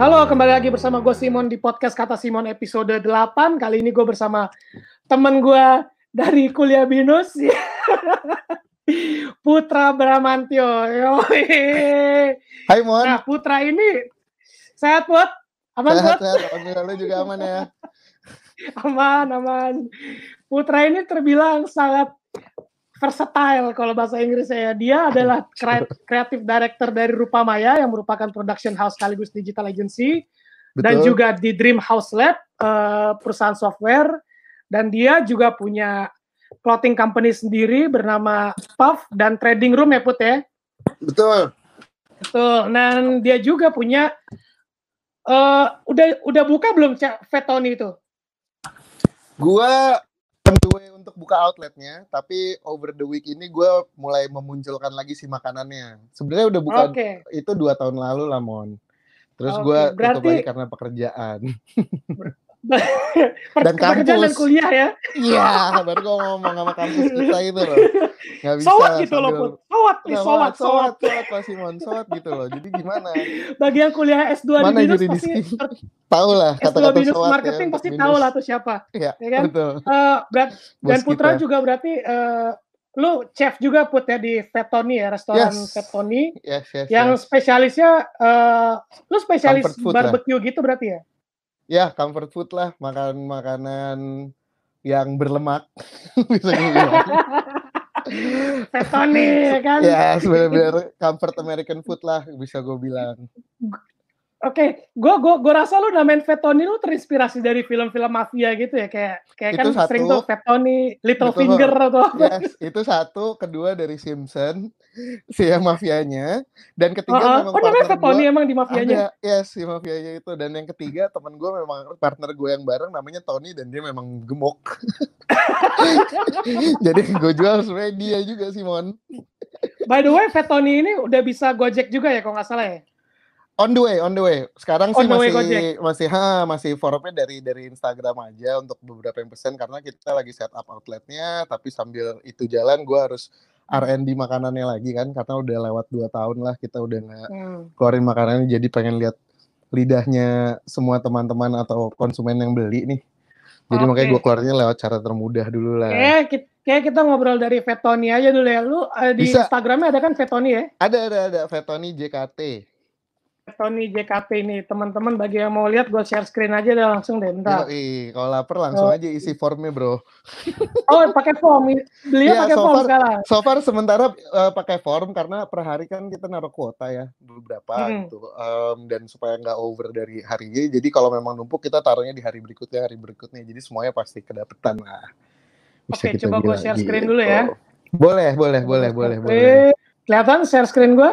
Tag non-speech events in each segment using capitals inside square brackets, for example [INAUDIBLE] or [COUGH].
Halo, kembali lagi bersama gue Simon di podcast Kata Simon episode 8. Kali ini gue bersama temen gue dari kuliah binus, [LAUGHS] Putra Bramantio. Hai Mon, Nah, Putra ini sehat, Put? Aman, sehat Put? sehat. Alhamdulillah juga aman ya. [LAUGHS] Aman, aman. Putra ini terbilang sangat versatile kalau bahasa Inggrisnya ya. Dia adalah [LAUGHS] creative director dari Rupamaya yang merupakan production house sekaligus digital agency dan Betul. juga di Dream House Lab eh, perusahaan software dan dia juga punya clothing company sendiri bernama Puff dan Trading Room ya Put ya. Betul. Betul. Dan dia juga punya eh udah udah buka belum Cak Vetoni itu? Gua on the way untuk buka outletnya, tapi over the week ini gua mulai memunculkan lagi si makanannya. Sebenarnya udah buka Oke. itu dua tahun lalu lah Mon. Terus Oke, gua tutup lagi karena pekerjaan. [LAUGHS] Dan pekerjaan dan kampus. kuliah ya. Iya, baru gua ngomong sama kampus kita itu loh. Gak bisa Sowat gitu loh, Put. Sowat, nih, sowat, sowat. sowat, Pak Simon, sowat gitu loh. Jadi gimana? Bagi yang kuliah S2 Mana di Binus pasti Tahu lah S2 kata-kata Binus sowat marketing ya, pasti minus. tahu lah tuh siapa. Iya, ya kan? betul. Eh, berat, dan Putra kita. juga berarti eh, lu chef juga put ya di Vetoni ya, restoran Yes. Vetoni Yes, yes, yang yes. spesialisnya eh, lu spesialis barbecue gitu berarti ya? Ya, comfort food lah, makan makanan yang berlemak. [LAUGHS] Bisa dibilang. Vetoni [LAUGHS] ya kan? ya, sebenarnya comfort American food lah, bisa gue bilang. Oke, gua gua gua rasa lu namain Vetoni lu terinspirasi dari film-film mafia gitu ya kayak kayak Itu kan sering satu. tuh Vetoni, Little Betul. Finger atau apa. Yes, itu satu, kedua dari Simpson, [LAUGHS] si yang mafianya, dan ketiga Heeh. memang Oh namanya partner gue emang di mafianya. ada, yes, si mafianya itu, dan yang ketiga teman gue memang partner gue yang bareng namanya Tony dan dia memang gemuk. [LAUGHS] Jadi gue jual sebenarnya dia juga Simon. By the way, Vetoni ini udah bisa Gojek juga ya kalau nggak salah ya? On the way, on the way. Sekarang sih the way masih masih ha masih forumnya dari dari Instagram aja untuk beberapa yang pesen karena kita lagi set up outletnya, tapi sambil itu jalan gue harus R&D makanannya lagi kan karena udah lewat 2 tahun lah kita udah nggak Hmm. keluarin makanannya jadi pengen lihat lidahnya semua teman-teman atau konsumen yang beli nih. Jadi makanya Oke. gue keluarnya lewat cara termudah dulu lah. Kayak kita, kayak kita ngobrol dari Vetoni aja dulu ya. Lu eh, di Bisa. Instagramnya ada kan Vetoni ya? Ada ada ada Vetoni JKT. Vetoni JKT ini teman-teman bagi yang mau lihat gue share screen aja deh langsung deh. Bentar. Yoi, kalau lapar langsung Oh. aja isi formnya bro. Oh pakai form, beliau Iya, pakai so form far- sekarang. So far sementara eh, pakai form karena per hari kan kita naruh kuota ya beberapa Hmm. gitu Em, dan supaya nggak over dari harinya. Jadi kalau memang numpuk kita taruhnya di hari berikutnya hari berikutnya. Jadi semuanya pasti kedapetan lah. Oke, kita coba bilang share screen gitu. dulu ya. Boleh, boleh, boleh, boleh, boleh. Eh, kelihatan share screen gue?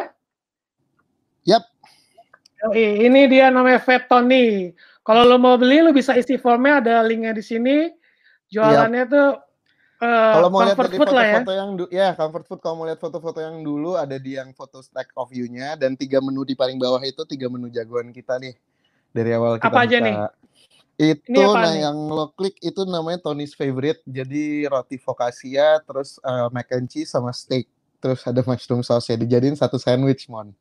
Ini dia namanya Vetoni. Kalau lo mau beli, lo bisa isi formnya, ada linknya di sini. Jualannya tuh eh, Kalau mau lihat food lah ya. foto-foto yang ya comfort food kalau mau lihat foto-foto yang dulu ada di yang foto stack of view-nya dan tiga menu di paling bawah itu tiga menu jagoan kita nih dari awal kita Apa aja buka. nih? Itu Ini apaan nah nih? yang lo klik itu namanya Tony's favorite. Jadi roti focaccia, terus eh, mac and cheese sama steak. Terus ada mushroom sauce ya dijadiin satu sandwich, Mon.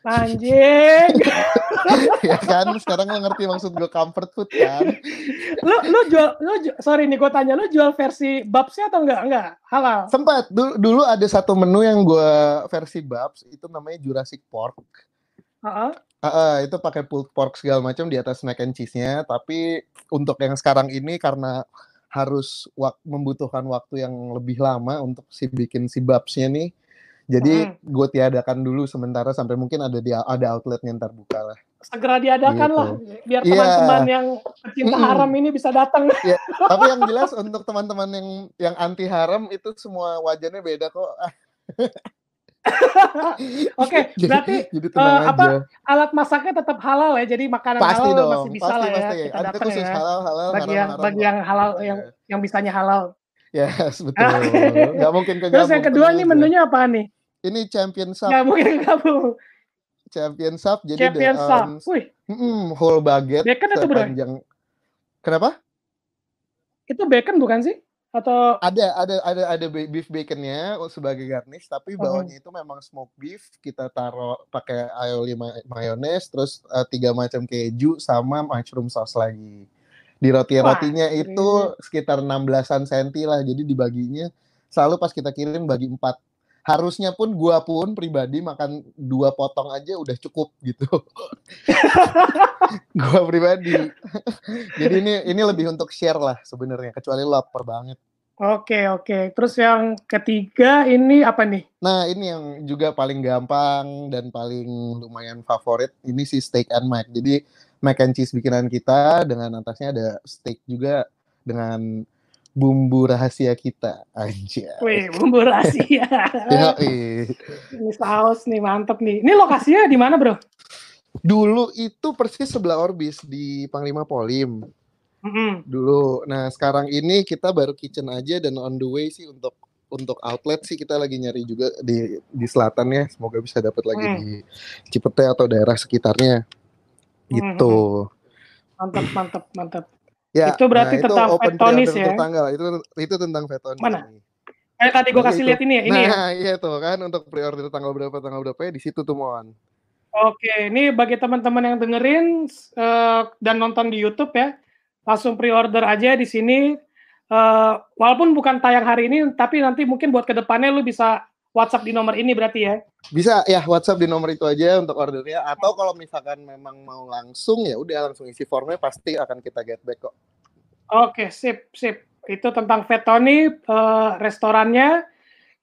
Anjing. [LAUGHS] ya kan? Sekarang lo ngerti maksud gue comfort food kan? lu lu jual lu ju- sorry nih gue tanya lu jual versi babsnya atau enggak enggak halal Sempat dulu, dulu ada satu menu yang gue versi Babs itu namanya Jurassic Pork. Heeh. Ah, ah, itu pakai pulled pork segala macam di atas mac and cheese-nya, tapi untuk yang sekarang ini karena harus wak- membutuhkan waktu yang lebih lama untuk si bikin si babsnya nih. Jadi gue tiadakan dulu sementara sampai mungkin ada di ada outletnya ntar buka lah. segera diadakan Gitu. lah biar Iya. teman-teman yang pecinta Mm-mm. haram ini bisa datang [LAUGHS] Tapi yang jelas untuk teman-teman yang yang anti haram itu semua wajannya beda kok. [LAUGHS] [LAUGHS] Oke [LAUGHS] jadi, berarti jadi eh, apa, aja. alat masaknya tetap halal ya jadi makanan Pasti halal dong, masih bisa pasti lah ya pasti. kita Ada khusus ya halal halal bagi haram yang haram. bagi yang halal Iya. yang yang bisanya halal Yes, [LAUGHS] betul. Nggak mungkin kegabung. terus yang kedua aja. menunya apa nih Ini champion sub, nggak mungkin kamu champion sub. Jadi champion the, sub um, wih mm, whole baguette bacon itu bro sepanjang. Kenapa? itu bacon bukan sih atau ada ada ada ada beef baconnya sebagai garnish tapi oh. bawahnya itu memang smoked beef. Kita taruh pakai aioli mayones terus uh, tiga macam keju sama mushroom sauce lagi. Di roti rotinya Wah, itu sekitar 16an senti lah jadi dibaginya selalu pas kita kirim bagi empat harusnya pun gua pun pribadi makan dua potong aja udah cukup gitu [LAUGHS] gua pribadi jadi ini ini lebih untuk share lah sebenarnya kecuali lapar banget Oke oke. Terus yang ketiga ini apa nih? Nah ini yang juga paling gampang dan paling lumayan favorit. Ini si steak and mac. Jadi mac and cheese bikinan kita dengan atasnya ada steak juga dengan bumbu rahasia kita aja. Wih, bumbu rahasia. ya, Ini saus nih, mantep nih. Ini lokasinya di mana, Bro? Dulu itu persis sebelah Orbis di Panglima Polim. Mm-hmm. Dulu. Nah, sekarang ini kita baru kitchen aja dan on the way sih untuk untuk outlet sih kita lagi nyari juga di di selatan ya. Semoga bisa dapat lagi mm. di Cipete atau daerah sekitarnya. Gitu. Mantap, mantap, mantap. Ya, itu berarti nah, tentang itu Vetonis ya. Tanggal. Itu itu tentang Vetonis. Mana? Eh tadi gue kasih lihat ini ya, ini nah, ya. iya tuh kan untuk pre-order tanggal berapa tanggal berapa ya di situ tuh mohon. Oke, ini bagi teman-teman yang dengerin uh, dan nonton di YouTube ya, langsung pre-order aja di sini. Uh, walaupun bukan tayang hari ini, tapi nanti mungkin buat ke depannya lu bisa WhatsApp di nomor ini berarti ya? Bisa ya WhatsApp di nomor itu aja untuk ordernya atau kalau misalkan memang mau langsung ya udah langsung isi formnya pasti akan kita get back kok. Oke, sip, sip. Itu tentang Vetoni uh, restorannya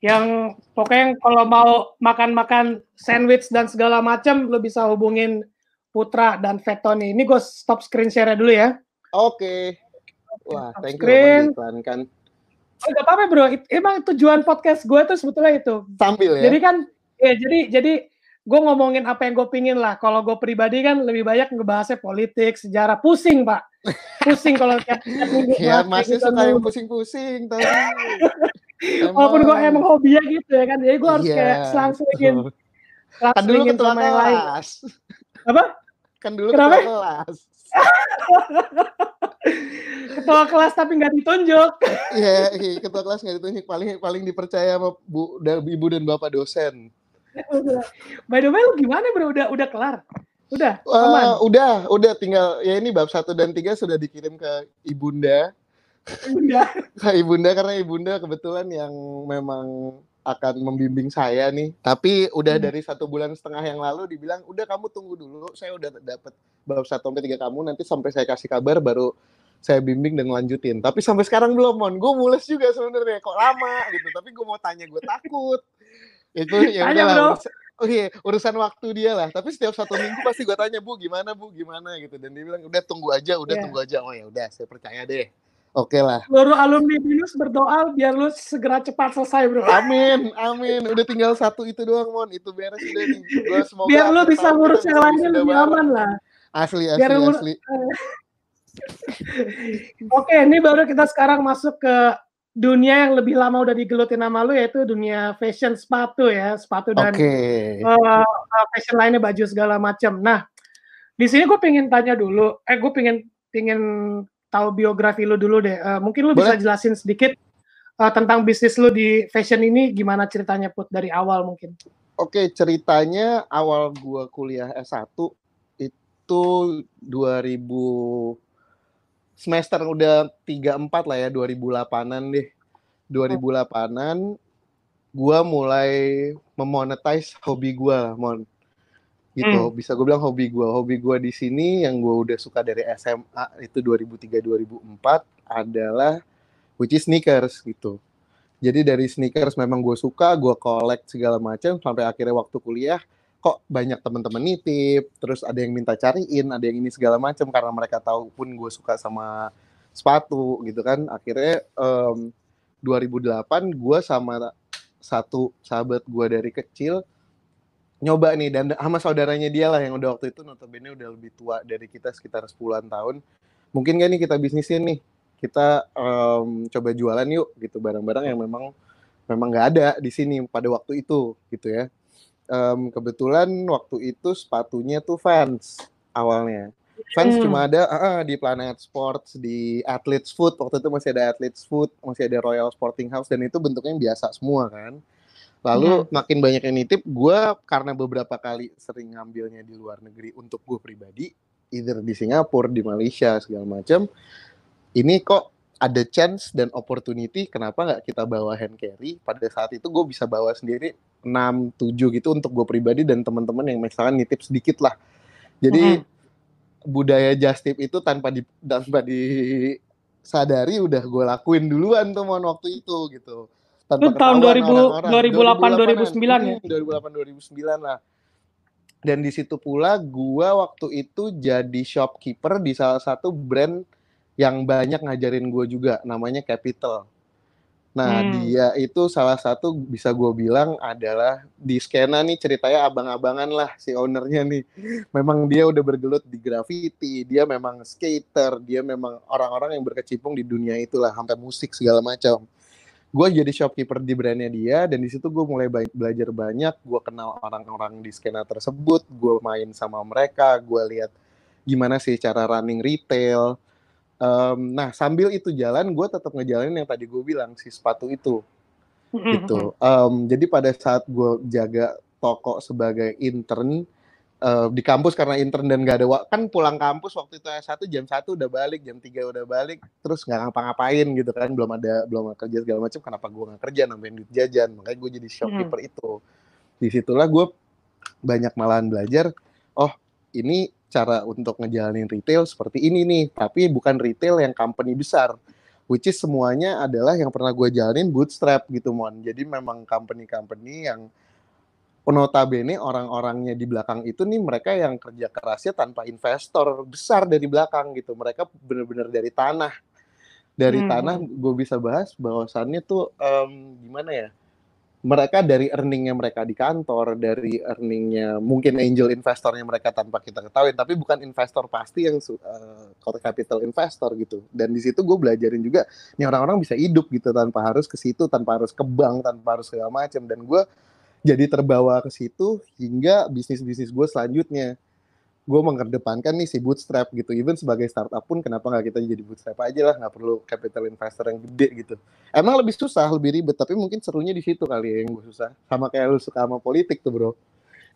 yang pokoknya kalau mau makan-makan sandwich dan segala macam lo bisa hubungin Putra dan Vetoni. Ini gue stop screen share dulu ya. Oke. Wah, thank you kan. Oh, gak apa-apa bro, emang tujuan podcast gue tuh sebetulnya itu. Sambil ya. Jadi kan, ya jadi jadi gue ngomongin apa yang gue pingin lah. Kalau gue pribadi kan lebih banyak ngebahasnya politik, sejarah, pusing pak. Pusing kalau tiap, minggu. [LAUGHS] Ya masih gitu. suka yang pusing-pusing tapi. [LAUGHS] Walaupun gue emang hobinya gitu ya kan, jadi gue harus yeah. kayak selangselingin. Kan dulu ketua kelas. Apa? Kan dulu Kenapa? ketua kelas. Ketua kelas tapi nggak ditunjuk. Iya, yeah, ketua kelas nggak ditunjuk. Paling paling dipercaya sama bu, dan ibu dan bapak dosen. By the way, lu gimana bro? Udah udah kelar? Udah? Uh, udah, udah. Tinggal ya ini bab satu dan tiga sudah dikirim ke ibunda. Ibunda. ke ibunda karena ibunda kebetulan yang memang akan membimbing saya nih. Tapi udah hmm. dari satu bulan setengah yang lalu dibilang, udah kamu tunggu dulu, saya udah dapat bab satu sampai tiga kamu, nanti sampai saya kasih kabar baru saya bimbing dan lanjutin. Tapi sampai sekarang belum, mon. Gue mules juga sebenarnya, kok lama gitu. Tapi gue mau tanya, gue takut. Itu ya udah lah. Oh iya, urusan waktu dia lah. Tapi setiap satu minggu pasti gue tanya, Bu, gimana, Bu, gimana gitu. Dan dia bilang, udah tunggu aja, udah yeah. tunggu aja. Oh ya udah, saya percaya deh. Oke okay lah. Seluruh alumni BINUS berdoa biar lu segera cepat selesai, Bro. Amin, amin. Udah tinggal satu itu doang, Mon. Itu beres udah nih. Gua semoga biar lu bisa ngurus yang lainnya lebih aman lah. Asli, asli, biar asli. [LAUGHS] Oke, ini baru kita sekarang masuk ke dunia yang lebih lama udah digelutin nama lu yaitu dunia fashion sepatu ya, sepatu dan okay. uh, eh, fashion lainnya baju segala macam. Nah, di sini gue pengen tanya dulu, eh gue pengen pengen tahu biografi lu dulu deh. Uh, mungkin lu Boleh. bisa jelasin sedikit uh, tentang bisnis lu di fashion ini gimana ceritanya put dari awal mungkin. Oke, ceritanya awal gua kuliah S1 itu 2000 semester udah 3 4 lah ya 2008-an deh. 2008-an gua mulai memonetize hobi gua, Mon gitu. Hmm. bisa gue bilang hobi gue hobi gue di sini yang gue udah suka dari SMA itu 2003 2004 adalah which is sneakers gitu. Jadi dari sneakers memang gue suka gue collect segala macam sampai akhirnya waktu kuliah kok banyak teman-teman nitip terus ada yang minta cariin ada yang ini segala macam karena mereka tahu pun gue suka sama sepatu gitu kan. Akhirnya um, 2008 gue sama satu sahabat gue dari kecil nyoba nih dan sama saudaranya dia lah yang udah waktu itu notabene udah lebih tua dari kita sekitar 10-an tahun. Mungkin gak nih kita bisnisin nih. Kita um, coba jualan yuk gitu barang-barang yang memang memang nggak ada di sini pada waktu itu gitu ya. Um, kebetulan waktu itu sepatunya tuh fans awalnya. fans hmm. cuma ada uh, di Planet Sports, di Athletes Food waktu itu masih ada Athletes Food, masih ada Royal Sporting House dan itu bentuknya biasa semua kan. Lalu hmm. makin banyak yang nitip, gue karena beberapa kali sering ngambilnya di luar negeri untuk gue pribadi, either di Singapura, di Malaysia segala macam, ini kok ada chance dan opportunity kenapa nggak kita bawa hand carry pada saat itu gue bisa bawa sendiri 6 7 gitu untuk gue pribadi dan teman-teman yang misalkan nitip sedikit lah jadi mm -hmm. budaya just tip itu tanpa di tanpa disadari udah gue lakuin duluan tuh mon waktu itu gitu tanpa itu tahun 2000, 2008 2009 ya 2008 2009 lah dan di situ pula gue waktu itu jadi shopkeeper di salah satu brand yang banyak ngajarin gue juga namanya Capital. Nah hmm. dia itu salah satu bisa gue bilang adalah di skena nih ceritanya abang-abangan lah si ownernya nih. Memang dia udah bergelut di graffiti, dia memang skater, dia memang orang-orang yang berkecimpung di dunia itulah, sampai musik segala macam. Gue jadi shopkeeper di brandnya dia dan di situ gue mulai belajar banyak. Gue kenal orang-orang di skena tersebut, gue main sama mereka, gue lihat gimana sih cara running retail Um, nah sambil itu jalan, gue tetap ngejalanin yang tadi gue bilang si sepatu itu, gitu. Um, jadi pada saat gue jaga toko sebagai intern uh, di kampus karena intern dan gak ada kan pulang kampus waktu itu S1 jam satu udah balik, jam 3 udah balik, terus nggak ngapa-ngapain gitu kan, belum ada belum ada kerja segala macam, kenapa gue nggak kerja nambahin duit jajan, makanya gue jadi shopkeeper mm. itu. Di situlah gue banyak malahan belajar, oh ini cara untuk ngejalanin retail seperti ini nih, tapi bukan retail yang company besar. Which is semuanya adalah yang pernah gue jalanin bootstrap gitu, Mon. Jadi memang company-company yang notabene orang-orangnya di belakang itu nih mereka yang kerja kerasnya tanpa investor besar dari belakang gitu. Mereka benar-benar dari tanah. Dari hmm. tanah gue bisa bahas bahwasannya tuh um, gimana ya? mereka dari earningnya mereka di kantor, dari earningnya mungkin angel investornya mereka tanpa kita ketahui, tapi bukan investor pasti yang uh, capital investor gitu. Dan di situ gue belajarin juga, nih orang-orang bisa hidup gitu tanpa harus ke situ, tanpa harus ke bank, tanpa harus segala macam. Dan gue jadi terbawa ke situ hingga bisnis-bisnis gue selanjutnya gue mengedepankan nih si bootstrap gitu. Even sebagai startup pun kenapa nggak kita jadi bootstrap aja lah, nggak perlu capital investor yang gede gitu. Emang lebih susah, lebih ribet, tapi mungkin serunya di situ kali ya yang gue susah. Sama kayak lu suka sama politik tuh bro.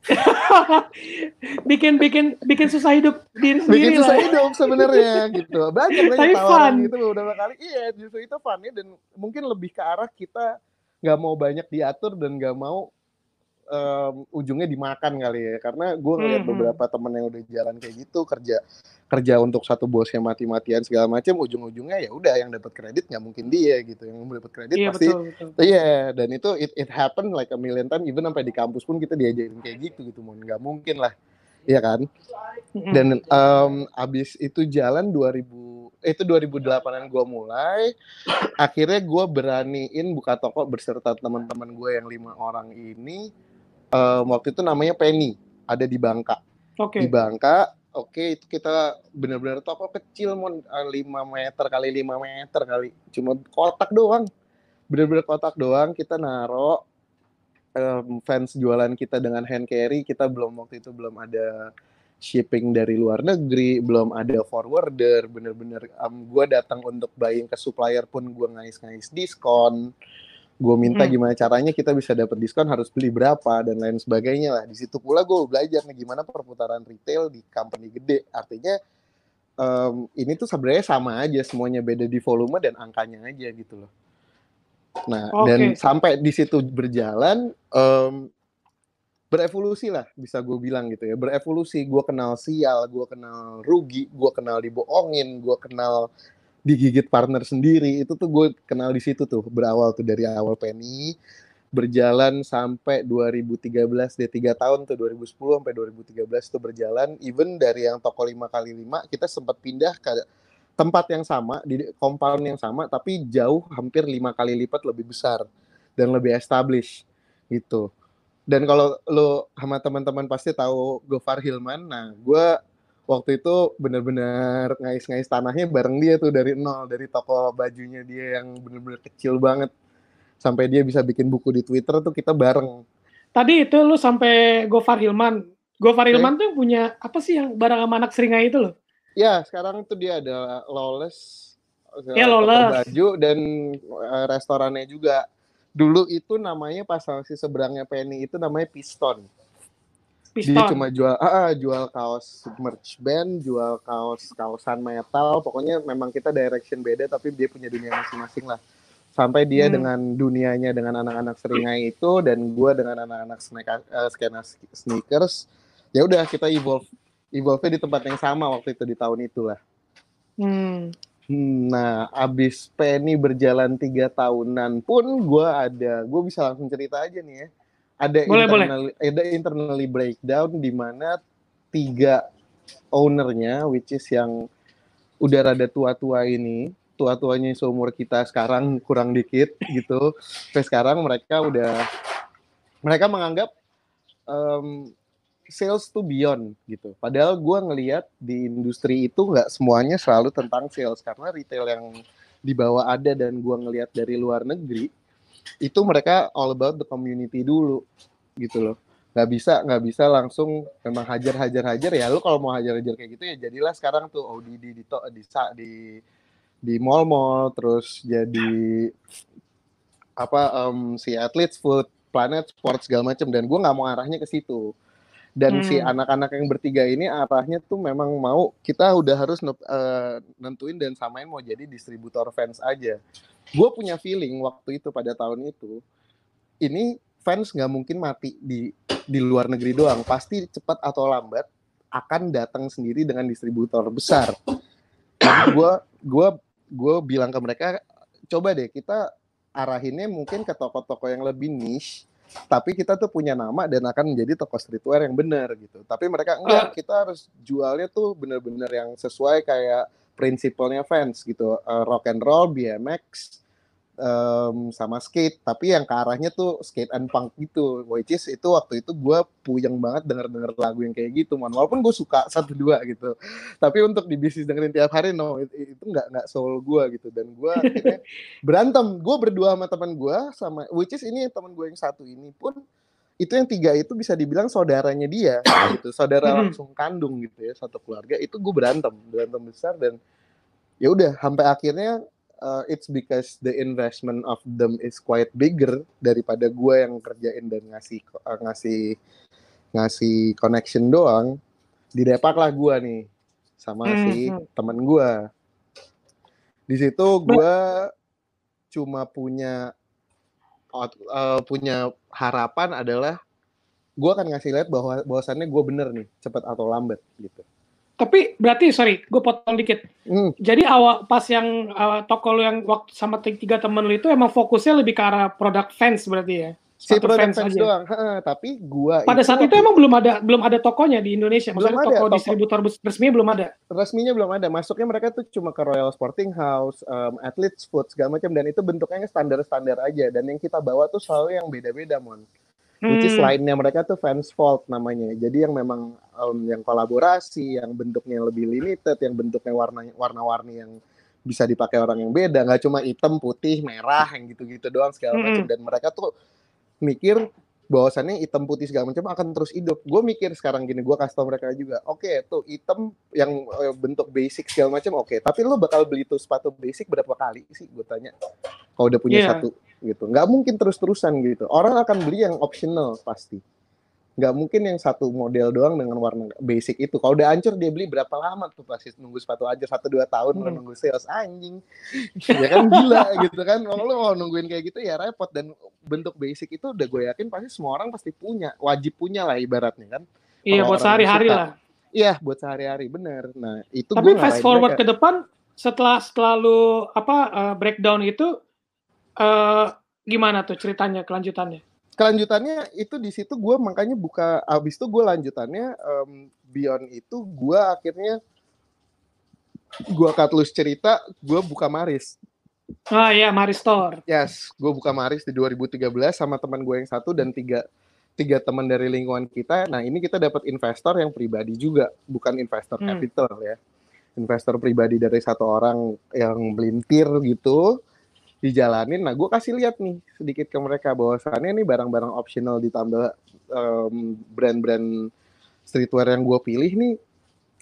[LAUGHS] bikin bikin bikin susah hidup diri sendiri bikin susah lah. hidup sebenarnya gitu banyak banyak tawaran gitu beberapa kali iya justru itu fun ya dan mungkin lebih ke arah kita nggak mau banyak diatur dan nggak mau um, ujungnya dimakan kali ya karena gue ngeliat hmm. beberapa temen yang udah jalan kayak gitu kerja kerja untuk satu bos yang mati-matian segala macam ujung-ujungnya ya udah yang dapat kredit nggak mungkin dia gitu yang dapat kredit iya, pasti iya yeah, dan itu it, it happen like a million time even sampai di kampus pun kita diajarin kayak gitu gitu mau nggak mungkin lah Iya kan? Dan um, abis itu jalan 2000 eh, itu 2008an gue mulai. Akhirnya gue beraniin buka toko berserta teman-teman gue yang lima orang ini um, waktu itu namanya Penny ada di Bangka. Okay. di Bangka oke okay, itu kita benar-benar toko kecil mon. 5 eh, meter kali 5 meter kali. Cuma kotak doang. Benar-benar kotak doang kita naro. Um, fans jualan kita dengan hand carry kita belum waktu itu belum ada shipping dari luar negeri belum ada forwarder bener-bener um, gue datang untuk buying ke supplier pun gue ngais-ngais diskon gue minta hmm. gimana caranya kita bisa dapat diskon harus beli berapa dan lain sebagainya lah di situ pula gue belajar nih gimana perputaran retail di company gede artinya um, ini tuh sebenarnya sama aja semuanya beda di volume dan angkanya aja gitu loh nah okay. dan sampai di situ berjalan um, berevolusi lah bisa gue bilang gitu ya berevolusi gue kenal sial gue kenal rugi gue kenal dibohongin gue kenal digigit partner sendiri. Itu tuh gue kenal di situ tuh berawal tuh dari awal Penny berjalan sampai 2013 deh tiga tahun tuh 2010 sampai 2013 tuh berjalan. Even dari yang toko lima kali lima kita sempat pindah ke tempat yang sama di compound yang sama tapi jauh hampir lima kali lipat lebih besar dan lebih established gitu. Dan kalau lo sama teman-teman pasti tahu Gofar Hilman nah gue waktu itu bener-bener ngais-ngais tanahnya bareng dia tuh dari nol dari toko bajunya dia yang bener-bener kecil banget sampai dia bisa bikin buku di Twitter tuh kita bareng. Tadi itu lu sampai Gofar Hilman. Gofar Hilman tuh yang punya apa sih yang barang sama anak seringai itu loh? Ya, sekarang tuh dia ada Lawless, ya, toko Lawless. baju dan uh, restorannya juga. Dulu itu namanya pas si seberangnya Penny itu namanya Piston. Piston. Dia cuma jual ah, jual kaos merch band, jual kaos kaosan metal, pokoknya memang kita direction beda tapi dia punya dunia masing-masing lah. Sampai dia Hmm. dengan dunianya dengan anak-anak seringai itu dan gua dengan anak-anak eh, skena sneakers. Ya udah kita evolve evolve di tempat yang sama waktu itu di tahun itulah. Hmm. Hmm, Nah, abis Penny berjalan tiga tahunan pun gue ada, gue bisa langsung cerita aja nih ya. Ada Boleh, boleh. internally, ada internally breakdown di mana tiga ownernya, which is yang udah rada tua-tua ini, tua-tuanya seumur kita sekarang kurang dikit gitu. Sampai sekarang mereka udah, mereka menganggap em, sales to beyond gitu. Padahal gue ngelihat di industri itu nggak semuanya selalu tentang sales karena retail yang di bawah ada dan gue ngelihat dari luar negeri itu mereka all about the community dulu gitu loh. Nggak bisa nggak bisa langsung memang hajar hajar hajar ya. Lu kalau mau hajar hajar kayak gitu ya jadilah sekarang tuh ODD di to- di di di mall-mall terus jadi apa em, si athletes food planet sports segala macam dan gue nggak mau arahnya ke situ dan si Hmm. anak-anak yang bertiga ini arahnya tuh memang mau kita udah harus eh, nentuin dan samain mau jadi distributor fans aja gue punya feeling waktu itu pada tahun itu ini fans nggak mungkin mati di di luar negeri doang. Pasti cepat atau lambat akan datang sendiri dengan distributor besar. Gue gue gue bilang ke mereka coba deh kita arahinnya mungkin ke toko-toko yang lebih niche tapi kita tuh punya nama dan akan menjadi toko streetwear yang benar gitu. Tapi mereka enggak kita harus jualnya tuh bener-bener yang sesuai kayak prinsipalnya fans gitu. Eh, rock and roll BMX em, sama skate. Tapi yang ke arahnya tuh skate and punk gitu which is itu waktu itu gue puyeng banget denger denger lagu yang kayak gitu man walaupun gue suka satu dua gitu. Tapi untuk di bisnis dengerin tiap hari no it- itu nggak nggak soul gue gitu. Dan gue [LAUGHS] berantem. Gue berdua sama teman gue sama which is ini teman gue yang satu ini pun itu yang tiga itu bisa dibilang saudaranya dia gitu. Saudara Mhm. langsung kandung gitu ya satu keluarga itu gue berantem. Berantem besar dan ya udah sampai akhirnya uh, it's because the investment of them is quite bigger daripada gue yang kerjain dan ngasih uh, ngasih ngasih connection doang. Didepak lah gue nih sama si Mhm. temen gue di situ gue cuma punya uh, punya harapan adalah gue akan ngasih lihat bahwa bahwasannya gue bener nih cepat atau lambat gitu Tapi berarti sorry, gue potong dikit. Hmm, Jadi awal pas yang uh, toko lu yang waktu sama ti- tiga temen lu itu emang fokusnya lebih ke arah produk fans berarti ya? si produk fans fans aja. doang Heeh, tapi gue Pada saat itu emang belum ada belum ada tokonya di Indonesia. Belum Maksudnya ada, toko toko- distributor bes- resmi belum ada. resminya belum ada. Masuknya mereka tuh cuma ke Royal Sporting House, um, Athletes Food segala macam dan itu bentuknya standar-standar aja dan yang kita bawa tuh selalu yang beda-beda mon. Which is Hmm. lainnya mereka tuh fans fault namanya. Jadi yang memang um, yang kolaborasi, yang bentuknya lebih limited, yang bentuknya warna warna-warni yang bisa dipakai orang yang beda, nggak cuma hitam, putih, merah, yang gitu-gitu doang segala Mm-mm. macam. Dan mereka tuh mikir bahwasannya hitam putih segala macam akan terus hidup. Gue mikir sekarang gini, gue kasih tau mereka juga, oke tuh hitam yang eh, bentuk basic segala macam oke, tapi lo bakal beli tuh sepatu basic berapa kali sih? Gue tanya. Kalau udah punya Iya. satu gitu, nggak mungkin terus-terusan gitu. Orang akan beli yang optional pasti. Nggak mungkin yang satu model doang dengan warna basic itu. Kalau udah hancur dia beli berapa lama tuh pasti nunggu sepatu aja satu dua tahun Hmm. nunggu sales anjing. ya kan gila gitu kan. Kalau lo mau nungguin kayak gitu ya repot dan bentuk basic itu udah gue yakin pasti semua orang pasti punya, wajib punya lah ibaratnya kan. Iya buat sehari-hari lah. Iya, buat sehari-hari bener. Nah, itu Tapi fast forward mereka. ke depan setelah setelah lu apa uh, breakdown itu eh gimana tuh ceritanya kelanjutannya? kelanjutannya itu di situ gue makanya buka abis itu gue lanjutannya em, beyond itu gue akhirnya gue loose cerita gue buka Maris Ah iya, Mari Store. yes gue buka Maris di 2013 sama teman gue yang satu dan tiga tiga teman dari lingkungan kita nah ini kita dapat investor yang pribadi juga bukan investor Hmm. capital ya investor pribadi dari satu orang yang melintir gitu dijalanin. Nah gue kasih lihat nih sedikit ke mereka bahwasannya ini barang-barang optional ditambah em, brand-brand streetwear yang gue pilih nih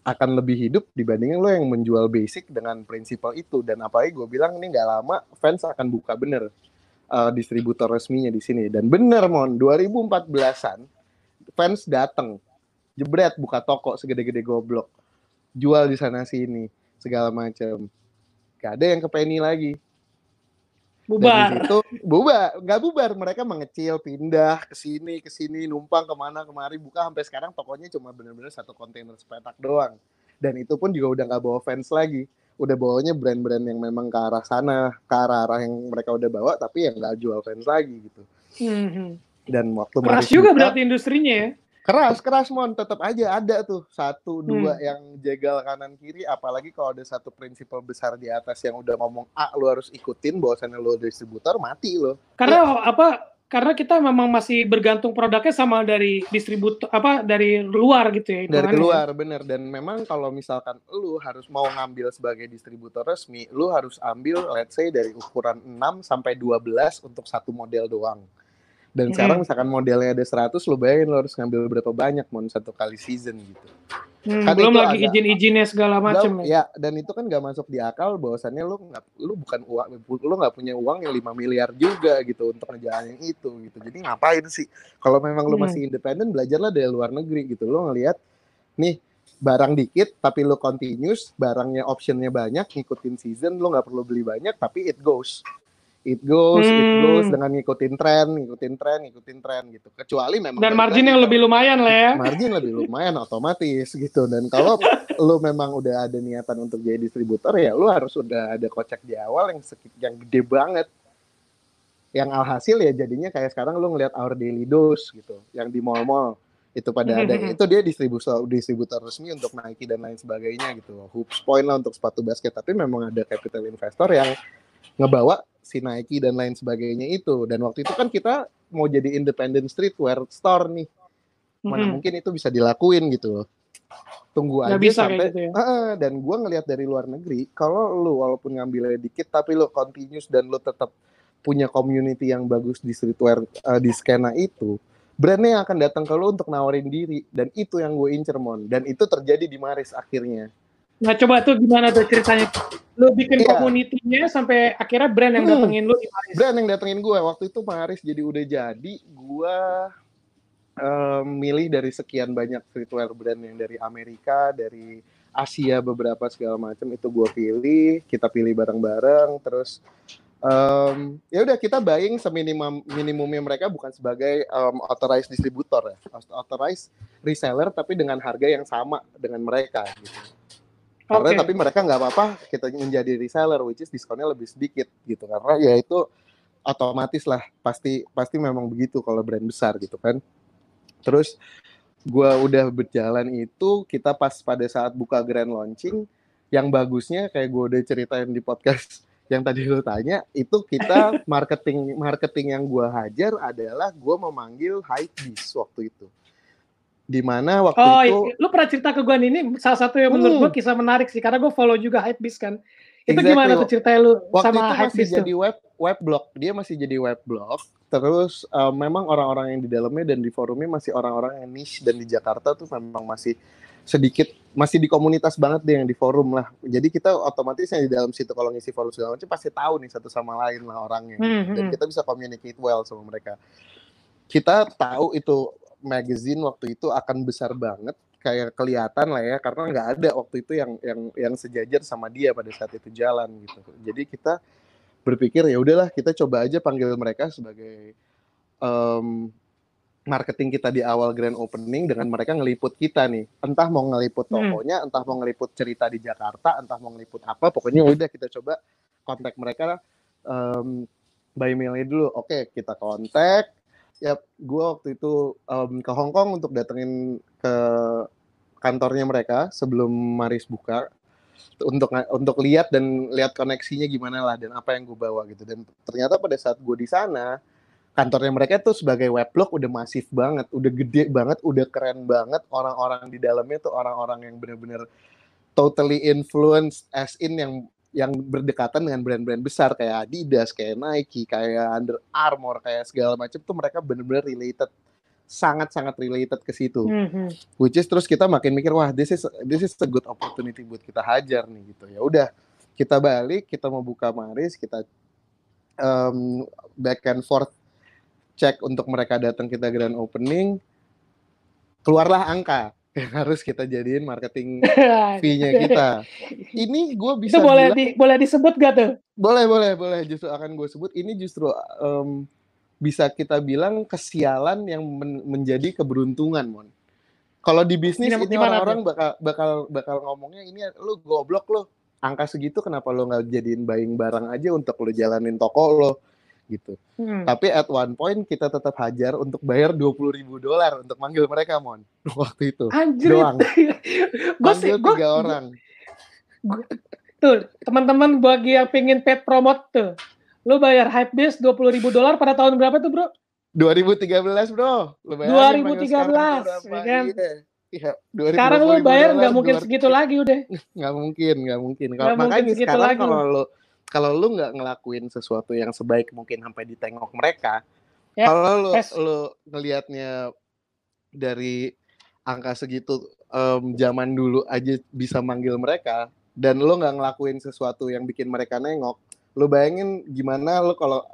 akan lebih hidup dibandingin lo yang menjual basic dengan prinsipal itu. Dan apalagi gue bilang ini nggak lama fans akan buka bener uh, distributor resminya di sini. Dan bener mon 2014an fans datang jebret buka toko segede-gede goblok jual di sana sini segala macam gak ada yang ke Penny lagi bubar. Itu bubar nggak bubar. Mereka mengecil pindah ke sini ke sini numpang ke mana kemari buka. Sampai sekarang tokonya cuma bener-bener satu kontainer sepetak doang. Dan itu pun juga udah nggak bawa fans lagi. Udah bawanya brand-brand yang memang ke arah sana ke arah arah yang mereka udah bawa tapi yang nggak jual fans lagi gitu. Hmm. dan waktu keras juga buka, berarti industrinya ya keras keras mon. Tetap aja ada tuh. Satu dua hmm. yang jegal kanan kiri. Apalagi kalau ada satu prinsipal besar di atas yang udah ngomong A lu harus ikutin bahwasannya lo distributor mati lo karena ya. apa? Karena kita memang masih bergantung produknya sama dari distributor apa dari luar gitu ya dari luar bener. Dan memang kalau misalkan lu harus mau ngambil sebagai distributor resmi lu harus ambil let's say dari ukuran 6 sampai 12 untuk satu model doang dan hmm. sekarang misalkan modelnya ada 100, lo bayangin lo harus ngambil berapa banyak mau satu kali season gitu. Hmm, kan belum lagi izin-izinnya segala macam ya. ya. dan itu kan gak masuk di akal bahwasannya lo nggak lo bukan uang lo nggak punya uang yang 5 miliar juga gitu untuk ngejalanin itu gitu. Jadi ngapain sih? Kalau memang lo hmm. masih independen belajarlah dari luar negeri gitu. Lo ngelihat nih barang dikit tapi lo continuous, barangnya optionnya banyak, ngikutin season, lo nggak perlu beli banyak tapi it goes it goes, hmm. it goes dengan ngikutin tren, ngikutin tren, ngikutin tren gitu. Kecuali memang dan margin yang lebih lumayan lah ya. Margin lebih lumayan otomatis gitu. Dan kalau [LAUGHS] lu memang udah ada niatan untuk jadi distributor ya lu harus udah ada kocek di awal yang yang gede banget. Yang alhasil ya jadinya kayak sekarang lu ngelihat Our Daily Dose gitu, yang di mall-mall itu pada ada itu dia distributor distributor resmi untuk Nike dan lain sebagainya gitu hoops point lah untuk sepatu basket tapi memang ada capital investor yang ngebawa si Nike dan lain sebagainya itu. Dan waktu itu kan kita mau jadi independent streetwear store nih. Mana hmm. mungkin itu bisa dilakuin gitu Tunggu Nggak aja bisa sampai gitu ya. uh, dan gua ngelihat dari luar negeri, kalau lu walaupun ngambilnya dikit tapi lu continuous dan lu tetap punya community yang bagus di streetwear uh, di skena itu, brandnya akan datang ke lu untuk nawarin diri dan itu yang gue incer mon dan itu terjadi di Maris akhirnya. Nah coba tuh gimana tuh ceritanya? Lu bikin yeah. komunitinya sampai akhirnya brand yang hmm. datengin lu di Paris. Brand yang datengin gue waktu itu Paris jadi udah jadi gue um, milih dari sekian banyak streetwear brand yang dari Amerika, dari Asia beberapa segala macam itu gue pilih, kita pilih bareng-bareng, terus um, ya udah kita buying seminimum minimumnya mereka bukan sebagai um, authorized distributor ya, authorized reseller tapi dengan harga yang sama dengan mereka. Gitu karena okay. tapi mereka nggak apa-apa kita menjadi reseller which is diskonnya lebih sedikit gitu. Karena ya itu otomatis lah pasti pasti memang begitu kalau brand besar gitu kan. Terus gue udah berjalan itu kita pas pada saat buka grand launching yang bagusnya kayak gue udah ceritain di podcast yang tadi lo tanya itu kita [LAUGHS] marketing marketing yang gue hajar adalah gue memanggil high beast waktu itu di mana waktu oh, itu lu pernah cerita ke gue ini salah satu yang menurut hmm. gue kisah menarik sih karena gue follow juga Hypebeast kan itu exactly. gimana tuh ceritanya lu waktu sama itu masih tuh? jadi web web blog dia masih jadi web blog terus uh, memang orang-orang yang di dalamnya dan di forumnya masih orang-orang yang niche dan di Jakarta tuh memang masih sedikit masih di komunitas banget deh yang di forum lah jadi kita otomatis yang di dalam situ kalau ngisi forum segala macam pasti tahu nih satu sama lain lah orangnya hmm, dan hmm. kita bisa communicate well sama mereka kita tahu itu magazine waktu itu akan besar banget kayak kelihatan lah ya karena nggak ada waktu itu yang yang yang sejajar sama dia pada saat itu jalan gitu jadi kita berpikir ya udahlah kita coba aja panggil mereka sebagai um, marketing kita di awal grand opening dengan mereka ngeliput kita nih entah mau ngeliput hmm. tokonya hmm. entah mau ngeliput cerita di Jakarta entah mau ngeliput apa pokoknya udah kita coba kontak mereka um, by mail dulu oke kita kontak ya gue waktu itu um, ke Hong Kong untuk datengin ke kantornya mereka sebelum Maris buka. Untuk untuk lihat dan lihat koneksinya gimana lah dan apa yang gue bawa gitu. Dan ternyata pada saat gue di sana kantornya mereka tuh sebagai weblog udah masif banget udah gede banget udah keren banget. Orang-orang di dalamnya tuh orang-orang yang bener-bener totally influenced as in yang yang berdekatan dengan brand-brand besar kayak Adidas, kayak Nike, kayak Under Armour, kayak segala macam tuh mereka benar-benar related sangat-sangat related ke situ. Mhm. Which is terus kita makin mikir wah this is this is a good opportunity buat kita hajar nih gitu. Ya udah kita balik, kita mau buka Maris, kita um, back and forth cek untuk mereka datang kita grand opening. Keluarlah angka yang [LAUGHS] harus kita jadiin marketing [LAUGHS] fee-nya kita. Ini gue bisa Itu boleh bilang, di, boleh disebut gak tuh? boleh boleh boleh. Justru akan gue sebut ini justru em, bisa kita bilang kesialan yang men- menjadi keberuntungan mon. Kalau di bisnis ini orang-orang bakal bakal bakal ngomongnya ini lu goblok lo angka segitu kenapa lo nggak jadiin buying barang aja untuk lo jalanin toko lo gitu Hmm. tapi at one point kita tetap hajar untuk bayar 20.000 ribu dolar untuk manggil mereka mon [LAUGHS] waktu itu Anjir. doang [LAUGHS] gue sih, manggil gue tiga orang tuh teman-teman bagi yang pengen paid promote tuh, lu bayar hype base dua puluh ribu dolar pada tahun berapa tuh bro? 2013 bro lu manggil 2013, sekarang ya kan? Iya. Iya, Sekarang lu 20.000 bayar nggak mungkin 200 segitu lagi udah. [LAUGHS] nggak mungkin nggak mungkin kalau makanya segitu sekarang lagi. kalau lu kalau lu nggak ngelakuin sesuatu yang sebaik mungkin sampai ditengok mereka Ya, kalau lu yes. lu ngelihatnya dari angka segitu em, zaman dulu aja bisa manggil mereka dan lu nggak ngelakuin sesuatu yang bikin mereka nengok lu bayangin gimana lu kalau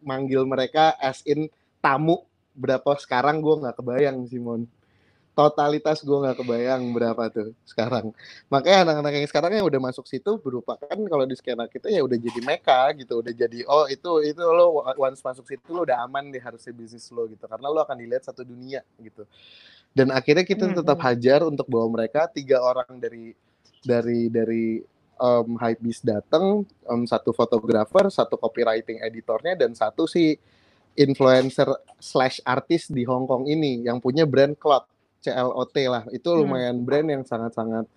manggil mereka as in tamu berapa sekarang gua nggak kebayang Simon totalitas gue nggak kebayang berapa tuh sekarang. Makanya anak-anak yang sekarang yang udah masuk situ merupakan kalau di skena kita ya udah jadi meka gitu udah jadi oh itu itu lo once masuk situ lo udah aman deh harusnya bisnis lo gitu karena lo akan dilihat satu dunia gitu. Dan akhirnya kita Hmm, tetap hmm. hajar untuk bawa mereka tiga orang dari dari dari um, Hypebeast datang em, satu fotografer satu copywriting editornya dan satu si influencer slash artis di Hong Kong ini yang punya brand Cloud CLOT lah. Itu Hmm. lumayan brand yang sangat-sangat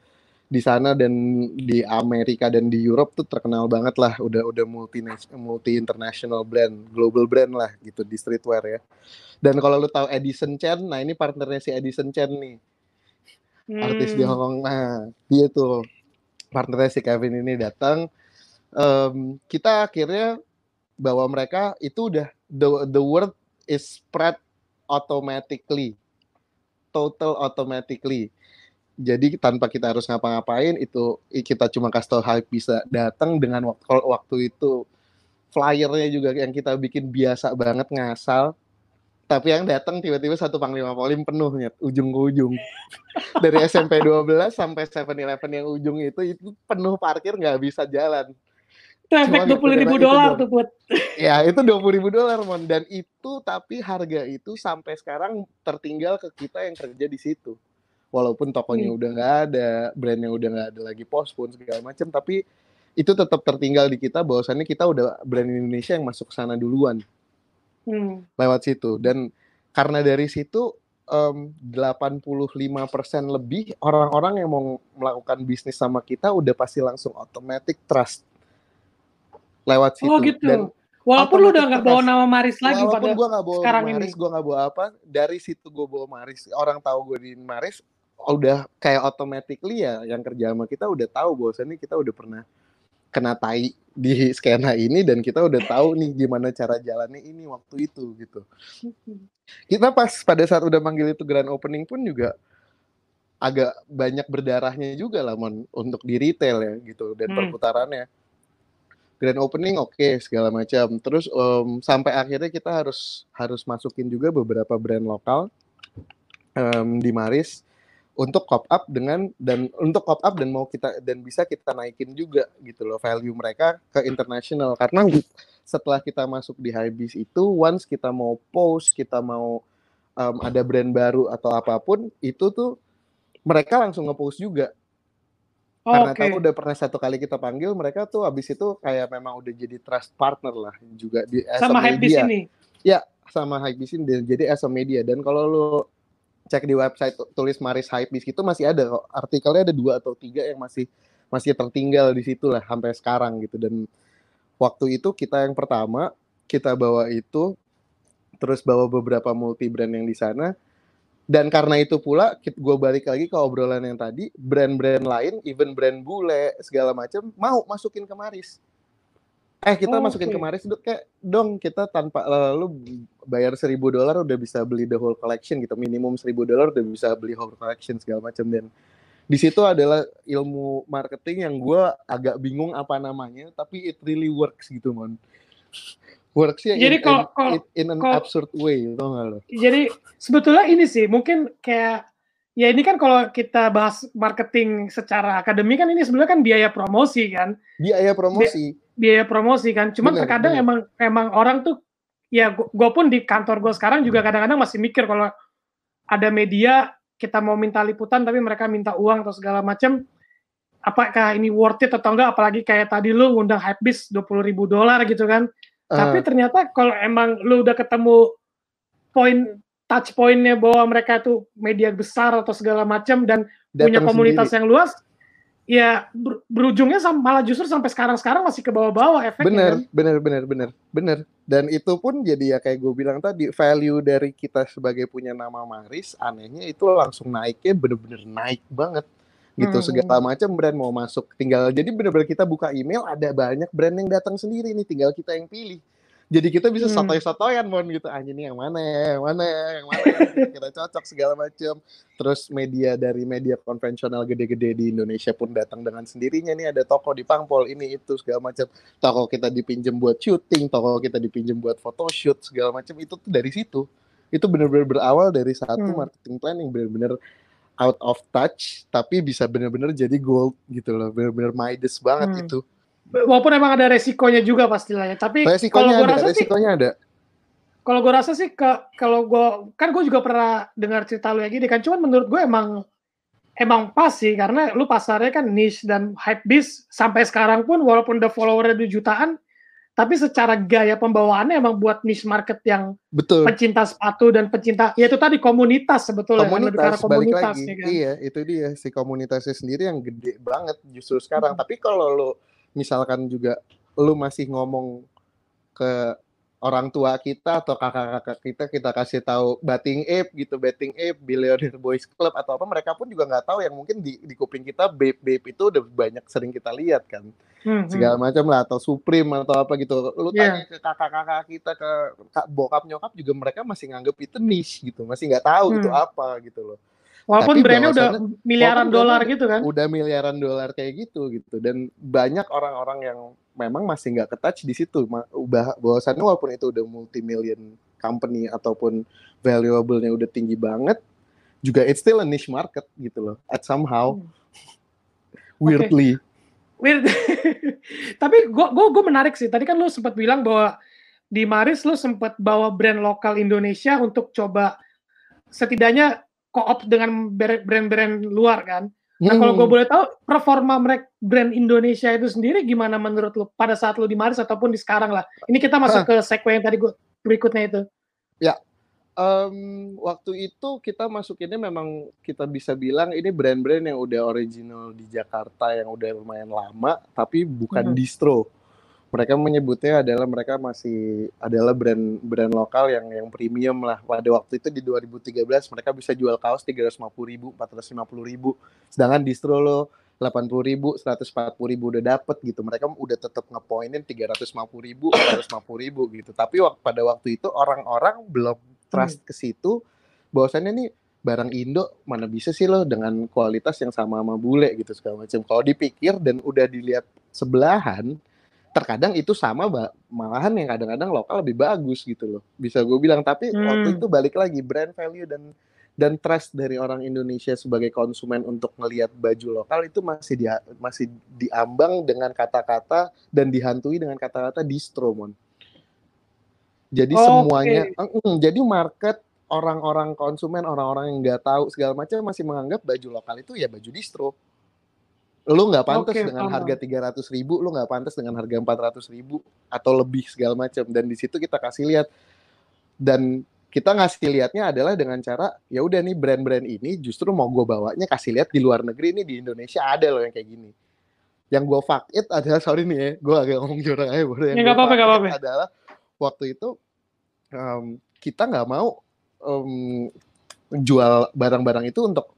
di sana dan di Amerika dan di Europe tuh terkenal banget lah. Udah udah multi multi international brand global brand lah gitu di streetwear ya. Dan kalau lu tahu Edison Chen nah ini partnernya si Edison Chen nih. Artis di Hmm. Hong Kong nah dia tuh partnernya si Kevin ini datang. Em, kita akhirnya bawa mereka itu udah the the word is spread automatically total automatically. Jadi tanpa kita harus ngapa-ngapain itu kita cuma kasih hype bisa datang dengan waktu waktu itu flyernya juga yang kita bikin biasa banget ngasal. Tapi yang datang tiba-tiba satu panglima polim penuh nyet ujung ke ujung. Dari SMP 12 sampai 7-Eleven yang ujung itu itu penuh parkir nggak bisa jalan Itu efek dua puluh ribu dolar tuh buat. [LAUGHS] ya itu dua puluh ribu dolar mon dan itu tapi harga itu sampai sekarang tertinggal ke kita yang kerja di situ walaupun tokonya Hmm. udah nggak ada brandnya udah nggak ada lagi postpone segala macam tapi itu tetap tertinggal di kita bahwasannya kita udah brand Indonesia yang masuk ke sana duluan Hmm. lewat situ dan karena dari situ em, 85% lebih orang-orang yang mau melakukan bisnis sama kita udah pasti langsung automatic trust lewat situ Oh gitu. dan Walaupun lu udah nggak bawa nama Maris lagi walaupun pada gue nggak bawa sekarang Maris ini. gue nggak bawa apa dari situ gue bawa Maris orang tahu gue di Maris udah kayak automatically ya yang kerja sama kita udah tahu bahwasannya kita udah pernah kena tai di skena ini dan kita udah tahu nih gimana cara jalannya ini waktu itu gitu kita pas pada saat udah manggil itu grand opening pun juga agak banyak berdarahnya juga lah mon untuk di retail ya gitu dan Hmm. perputarannya grand opening oke segala macam. Terus em, sampai akhirnya kita harus harus masukin juga beberapa brand lokal em, di Maris untuk cop up dengan dan untuk cop up dan mau kita dan bisa kita naikin juga gitu loh value mereka ke international. Karena setelah kita masuk di Hybis itu once kita mau post kita mau em, ada brand baru atau apa pun itu tuh mereka langsung ngepost juga karena Oke. tahu udah pernah satu kali kita panggil mereka tuh abis itu kayak memang udah jadi trust partner lah juga di as a Sama di media. sini. sama Hypebeast ini jadi as a media. Dan kalau lu cek di website tu- tulis Maris Hypebeast itu masih ada kok. Artikelnya ada dua atau tiga yang masih masih tertinggal di situ lah sampai sekarang gitu. Dan waktu itu kita yang pertama kita bawa itu terus bawa beberapa multi brand yang di sana dan karena itu pula gue balik lagi ke obrolan yang tadi brand-brand lain even brand bule segala macam mau masukin ke Maris. Eh kita oh, masukin okay. kemarin dok kayak dong kita tanpa lalu bayar seribu dolar udah bisa beli the whole collection gitu minimum seribu dolar udah bisa beli whole collection segala macam dan di situ adalah ilmu marketing yang gue agak bingung apa namanya tapi it really works gitu mon worksnya jadi in, kalau, in, in an kalau, absurd way tau gak lo? Jadi sebetulnya ini sih mungkin kayak ya ini kan kalau kita bahas marketing secara akademik kan ini sebenarnya kan biaya promosi kan? Biaya promosi. Biaya promosi kan. Cuman bener, terkadang bener. emang emang orang tuh ya gue pun di kantor gue sekarang juga kadang-kadang masih mikir kalau ada media kita mau minta liputan tapi mereka minta uang atau segala macam apakah ini worth it atau enggak? Apalagi kayak tadi lu ngundang Hypebeast dua puluh ribu dolar gitu kan uh. tapi ternyata kalau emang lu udah ketemu poin touch pointnya bahwa mereka tuh media besar atau segala macam dan Datang punya komunitas sendiri. yang luas ya ber, berujungnya malah justru sampai sekarang-sekarang masih ke bawah-bawah efeknya. Bener, kan? bener, bener, bener, bener. Dan itu pun jadi ya kayak gue bilang tadi value dari kita sebagai punya nama Maris, anehnya itu langsung naiknya bener-bener naik banget gitu hmm. segala macam brand mau masuk. Tinggal jadi bener-bener kita buka email ada banyak brand yang datang sendiri nih tinggal kita yang pilih. Jadi kita bisa hmm. sotoy-sotoyan mon gitu. Ah ini yang mana ya yang mana ya yang mana ya kita cocok segala macam. Terus media dari media konvensional gede-gede di Indonesia pun datang dengan sendirinya nih. Ada toko di Pangpol ini itu segala macam. Toko kita dipinjam buat syuting toko kita dipinjam buat photoshoot segala macam. Itu tuh dari situ. Itu benar-benar berawal dari satu hmm. marketing plan yang benar-benar out of touch tapi bisa benar-benar jadi gold gitu loh. Benar-benar Midas banget hmm. itu. Walaupun emang ada resikonya juga pastilah ya tapi kalau gue rasa resikonya sih, ada. Kalau gue rasa sih ke kalau gue kan gue juga pernah dengar cerita lu ya gini kan cuman menurut gue emang emang pas sih karena lu pasarnya kan niche dan hype bis sampai sekarang pun walaupun udah followernya di jutaan tapi secara gaya pembawaannya emang buat niche market yang betul pencinta sepatu dan pencinta ya itu tadi komunitas sebetulnya komunitas, komunitas balik lagi. Ya kan? iya itu dia si komunitasnya sendiri yang gede banget justru sekarang hmm. tapi kalau lu misalkan juga lu masih ngomong ke orang tua kita atau kakak-kakak kita kita kasih tahu batting ape gitu betting ape billionaire boys club atau apa mereka pun juga nggak tahu yang mungkin di, di kuping kita babe babe itu udah banyak sering kita lihat kan hmm, segala macam lah atau supreme atau apa gitu lu yeah. tanya ke kakak-kakak kita ke bokap nyokap juga mereka masih nganggep itu niche gitu masih nggak tahu hmm. itu apa gitu loh Walaupun Tapi brandnya udah miliaran dolar gitu kan? Udah miliaran dolar kayak gitu gitu dan banyak orang-orang yang memang masih nggak ketouch di situ. Bahwasannya walaupun itu udah multi million company ataupun valuable-nya udah tinggi banget, juga it's still a niche market gitu loh. At somehow hmm. [LAUGHS] weirdly. Okay. Weird. [LAUGHS] Tapi gue gue menarik sih. Tadi kan lu sempat bilang bahwa di Maris lu sempat bawa brand lokal Indonesia untuk coba setidaknya co-op dengan brand-brand luar kan. Nah hmm. kalau gue boleh tahu performa mereka brand Indonesia itu sendiri gimana menurut lo pada saat lo di Maris ataupun di sekarang lah. Ini kita masuk ke segue yang tadi gue berikutnya itu. Ya, um, waktu itu kita masukinnya memang kita bisa bilang ini brand-brand yang udah original di Jakarta yang udah lumayan lama tapi bukan hmm. distro mereka menyebutnya adalah mereka masih adalah brand brand lokal yang yang premium lah. Pada waktu itu di 2013 mereka bisa jual kaos 350 ribu 450 ribu. Sedangkan distro lo 80 ribu 140 ribu udah dapet gitu. Mereka udah tetap ngepoinin 350 ribu 450 ribu gitu. Tapi pada waktu itu orang-orang belum trust ke situ. Bahwasannya nih barang Indo mana bisa sih lo dengan kualitas yang sama sama bule gitu segala macam. Kalau dipikir dan udah dilihat sebelahan terkadang itu sama malahan yang kadang-kadang lokal lebih bagus gitu loh bisa gue bilang tapi hmm. waktu itu balik lagi brand value dan dan trust dari orang Indonesia sebagai konsumen untuk melihat baju lokal itu masih di, masih diambang dengan kata-kata dan dihantui dengan kata-kata distromon jadi oh, semuanya okay. mm, jadi market orang-orang konsumen orang-orang yang nggak tahu segala macam masih menganggap baju lokal itu ya baju distro lu nggak pantas okay, dengan harga tiga ratus ribu, lu nggak pantas dengan harga empat ratus ribu atau lebih segala macam. Dan di situ kita kasih lihat dan kita ngasih lihatnya adalah dengan cara ya udah nih brand-brand ini justru mau gue bawanya kasih lihat di luar negeri ini di Indonesia ada loh yang kayak gini. Yang gue fuck it adalah sorry nih ya, gue agak ngomong jorang aja boleh. Yang ya, apa-apa, apa-apa. Adalah waktu itu um, kita nggak mau um, jual barang-barang itu untuk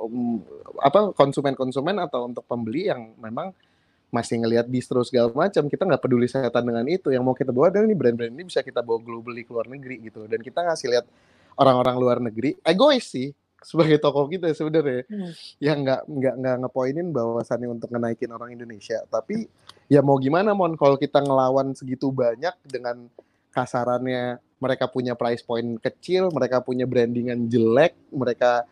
um, apa konsumen-konsumen atau untuk pembeli yang memang masih ngelihat distro segala macam kita nggak peduli setan dengan itu. Yang mau kita bawa adalah ini brand-brand ini bisa kita bawa globally ke luar negeri gitu. Dan kita ngasih lihat orang-orang luar negeri egois sih sebagai tokoh kita sebenarnya. Hmm. yang nggak nggak nggak ngepoinin bahwasannya untuk ngenaikin orang Indonesia. Tapi ya mau gimana mon kalau kita ngelawan segitu banyak dengan kasarannya mereka punya price point kecil mereka punya brandingan jelek mereka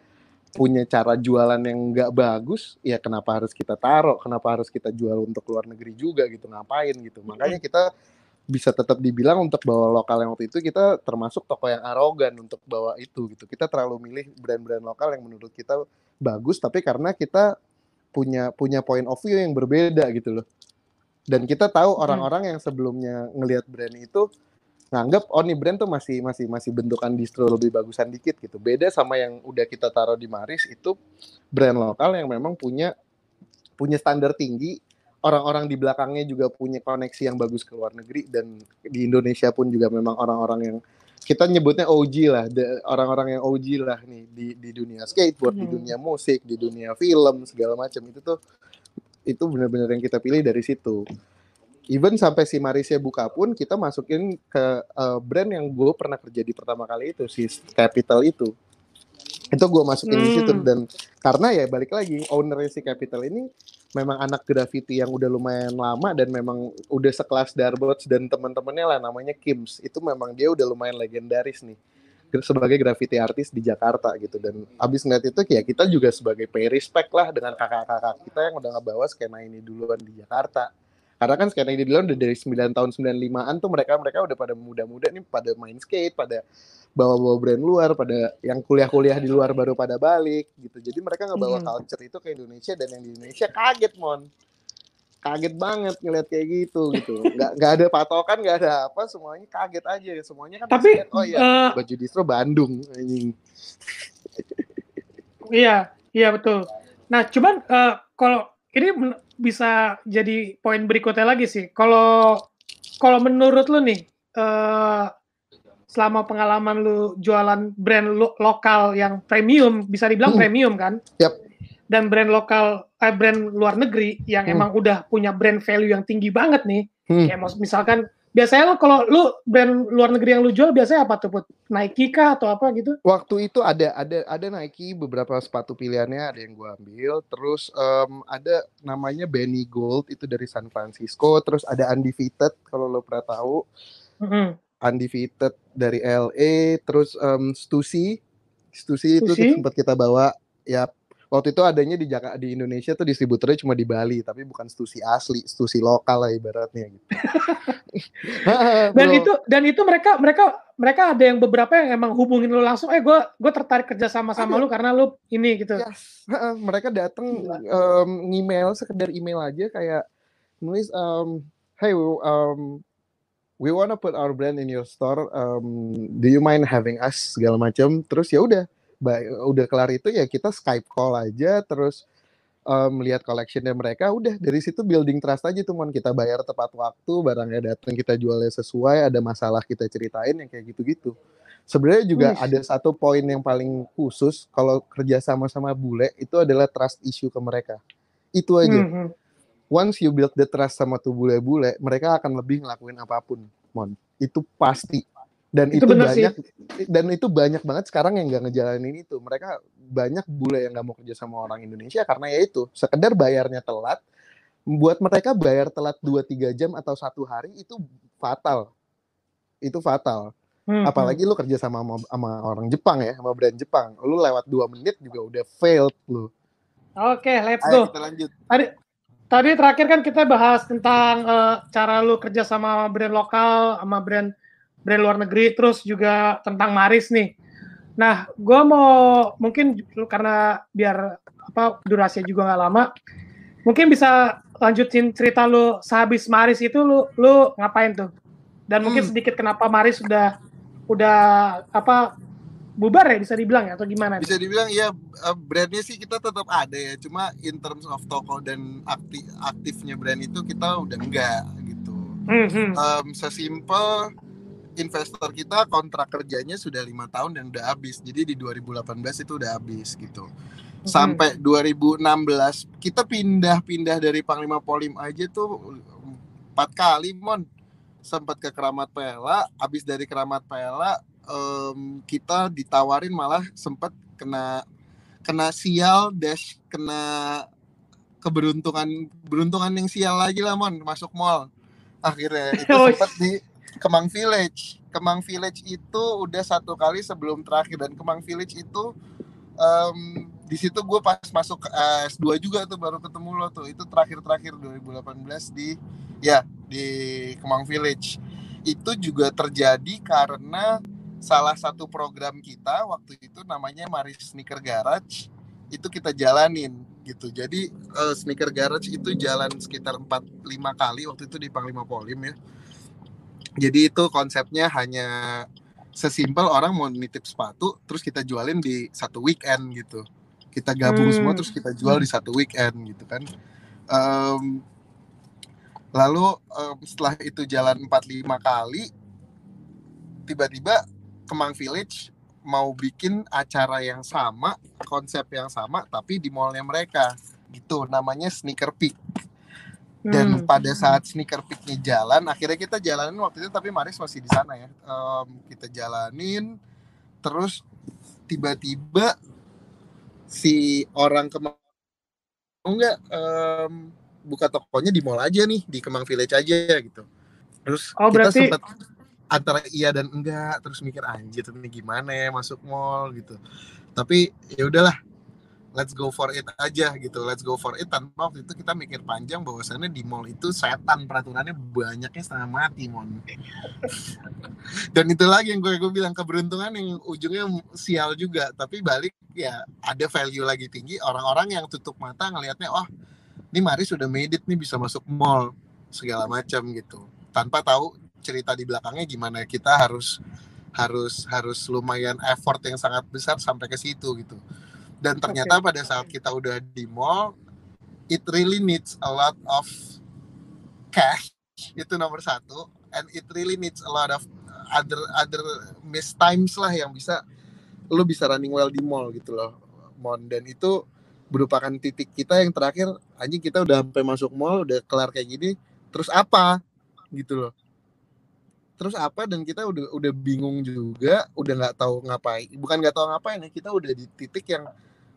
punya cara jualan yang nggak bagus, ya kenapa harus kita taruh? Kenapa harus kita jual untuk luar negeri juga gitu? Ngapain gitu? Makanya kita bisa tetap dibilang untuk bawa lokal yang waktu itu kita termasuk toko yang arogan untuk bawa itu gitu. Kita terlalu milih brand-brand lokal yang menurut kita bagus, tapi karena kita punya punya point of view yang berbeda gitu loh. Dan kita tahu orang-orang yang sebelumnya ngelihat brand itu nganggap oh nih brand tuh masih masih masih bentukan distro lebih bagusan dikit gitu. Beda sama yang udah kita taruh di Maris itu brand lokal yang memang punya punya standar tinggi. Orang-orang di belakangnya juga punya koneksi yang bagus ke luar negeri dan di Indonesia pun juga memang orang-orang yang kita nyebutnya OG lah, orang-orang yang OG lah nih di di dunia skateboard, hmm. di dunia musik, di dunia film segala macam itu tuh itu benar-benar yang kita pilih dari situ even sampai si Marisnya buka pun kita masukin ke uh, brand yang gue pernah kerja di pertama kali itu si Capital itu itu gue masukin hmm. di situ hmm. dan karena ya balik lagi owner si Capital ini memang anak graffiti yang udah lumayan lama dan memang udah sekelas Darbots dan teman-temannya lah namanya Kims itu memang dia udah lumayan legendaris nih sebagai graffiti artis di Jakarta gitu dan abis ngeliat itu ya kita juga sebagai pay respect lah dengan kakak-kakak kita yang udah ngebawa skena ini duluan di Jakarta karena kan sekarang di udah dari 9 tahun 95-an tuh mereka mereka udah pada muda-muda nih pada main skate, pada bawa-bawa brand luar, pada yang kuliah-kuliah di luar baru pada balik gitu. Jadi mereka nggak bawa hmm. culture itu ke Indonesia dan yang di Indonesia kaget mon. Kaget banget ngeliat kayak gitu gitu. [LAUGHS] Nggak nggak ada patokan, nggak ada apa, semuanya kaget aja. Semuanya kan Tapi oh iya, uh, baju distro Bandung anjing. Iya, iya betul. Nah, cuman uh, kalau ini bisa jadi poin berikutnya lagi sih. Kalau kalau menurut lu nih uh, selama pengalaman lu jualan brand lo lokal yang premium, bisa dibilang hmm. premium kan? Yep. Dan brand lokal, eh, brand luar negeri yang hmm. emang udah punya brand value yang tinggi banget nih. Hmm. Kayak misalkan biasanya lo kalau lu brand luar negeri yang lu jual biasanya apa tuh put? Nike kah atau apa gitu? Waktu itu ada ada ada Nike beberapa sepatu pilihannya ada yang gua ambil. Terus um, ada namanya Benny Gold itu dari San Francisco. Terus ada Undefeated kalau lo pernah tahu. Mm-hmm. Undefeated dari LA terus um, Stussy. Stussy itu sempat kita bawa. Ya waktu itu adanya di Jakarta di Indonesia tuh distributornya cuma di Bali tapi bukan stusi asli stusi lokal lah ibaratnya gitu. [LAUGHS] Dan itu dan itu mereka mereka mereka ada yang beberapa yang emang hubungin lu langsung eh gue gue tertarik kerja sama sama lu karena lu ini gitu. Yes. mereka datang um, email sekedar email aja kayak nulis um, hey um, we wanna put our brand in your store um, do you mind having us? segala macam terus ya udah udah kelar itu ya kita Skype call aja terus um, melihat collectionnya mereka udah dari situ building trust aja tuh mon. Kita bayar tepat waktu barangnya datang kita jualnya sesuai ada masalah kita ceritain yang kayak gitu-gitu. Sebenarnya juga Uish. ada satu poin yang paling khusus kalau kerja sama sama bule itu adalah trust issue ke mereka. Itu aja. Mm -hmm. once you build the trust sama tuh bule-bule mereka akan lebih ngelakuin apa pun mon. Itu pasti dan itu, itu banyak sih. dan itu banyak banget sekarang yang nggak ngejalanin itu. Mereka banyak bule yang nggak mau kerja sama orang Indonesia karena ya itu sekedar bayarnya telat. Buat mereka bayar telat 2-3 jam atau satu hari itu fatal. Itu fatal. Hmm, apalagi hmm. lu kerja sama, sama sama orang Jepang ya sama brand Jepang. Lu lewat dua menit juga udah failed lu. Oke okay, let's Ayo, go. kita lanjut. Tadi tadi terakhir kan kita bahas tentang uh, cara lu kerja sama brand lokal sama brand brand luar negeri, terus juga tentang Maris nih. Nah, gue mau mungkin karena biar apa durasinya juga nggak lama, mungkin bisa lanjutin cerita lu sehabis Maris itu lu lu ngapain tuh? Dan mungkin hmm. sedikit kenapa Maris sudah udah apa bubar ya bisa dibilang ya atau gimana? Bisa dibilang ya brandnya sih kita tetap ada ya, cuma in terms of toko dan aktif aktifnya brand itu kita udah enggak gitu. Hmm, hmm. Um, sesimpel investor kita kontrak kerjanya sudah lima tahun dan udah habis. Jadi di 2018 itu udah habis gitu. Sampai 2016 kita pindah-pindah dari Panglima Polim aja tuh empat kali mon. Sempat ke Keramat Pela habis dari Keramat Pela um, kita ditawarin malah sempat kena kena sial dash kena keberuntungan beruntungan yang sial lagi lah mon masuk mall. Akhirnya itu [LAUGHS] sempat di Kemang Village. Kemang Village itu udah satu kali sebelum terakhir dan Kemang Village itu um, di situ gue pas masuk uh, S2 juga tuh baru ketemu lo tuh. Itu terakhir-terakhir 2018 di ya di Kemang Village. Itu juga terjadi karena salah satu program kita waktu itu namanya Maris Sneaker Garage itu kita jalanin gitu. Jadi uh, Sneaker Garage itu jalan sekitar 4 lima kali waktu itu di Panglima Polim ya jadi itu konsepnya hanya sesimpel orang mau nitip sepatu terus kita jualin di satu weekend gitu. Kita gabung hmm. semua terus kita jual di satu weekend gitu kan. Um, lalu um, setelah itu jalan 4-5 kali tiba-tiba Kemang Village mau bikin acara yang sama konsep yang sama tapi di mallnya mereka. Gitu namanya Sneaker Peak dan hmm. pada saat sneaker picknya jalan akhirnya kita jalanin waktu itu tapi Maris masih di sana ya. Um, kita jalanin terus tiba-tiba si orang kemang enggak um, buka tokonya di mall aja nih di Kemang Village aja gitu. Terus oh, kita berarti... sempat antara iya dan enggak terus mikir anjir ini gimana ya masuk mall gitu. Tapi ya udahlah let's go for it aja gitu. Let's go for it. Tanpa waktu itu kita mikir panjang bahwasannya di mall itu setan peraturannya banyaknya setengah mati mon. [LAUGHS] Dan itu lagi yang gue gue bilang keberuntungan yang ujungnya sial juga. Tapi balik ya ada value lagi tinggi. Orang-orang yang tutup mata ngelihatnya oh ini Mari sudah made it nih bisa masuk mall. Segala macam gitu. Tanpa tahu cerita di belakangnya gimana kita harus harus harus lumayan effort yang sangat besar sampai ke situ gitu dan ternyata okay. pada saat kita udah di mall it really needs a lot of cash. Itu nomor satu. And it really needs a lot of other other miss times lah yang bisa lo bisa running well di mall gitu loh mon. Dan itu merupakan titik kita yang terakhir anjing kita udah sampai masuk mall udah kelar kayak gini terus apa? Gitu loh. Terus apa? Dan kita udah udah bingung juga udah nggak tahu ngapain bukan nggak tahu ngapain ya kita udah di titik yang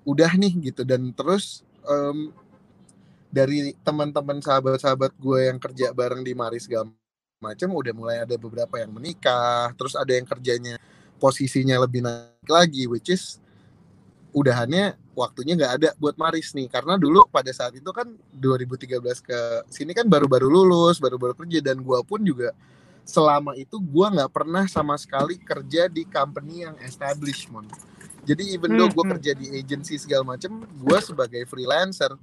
udah nih gitu. Dan terus um, dari teman-teman sahabat-sahabat gue yang kerja bareng di Maris segala macam udah mulai ada beberapa yang menikah. Terus ada yang kerjanya posisinya lebih naik lagi which is udahannya waktunya nggak ada buat Maris nih. Karena dulu pada saat itu kan 2013 ke sini kan baru-baru lulus baru-baru kerja. Dan gue pun juga selama itu gue nggak pernah sama sekali kerja di company yang establishment jadi even though gue hmm, hmm. kerja di agency segala macem, gue sebagai freelancer,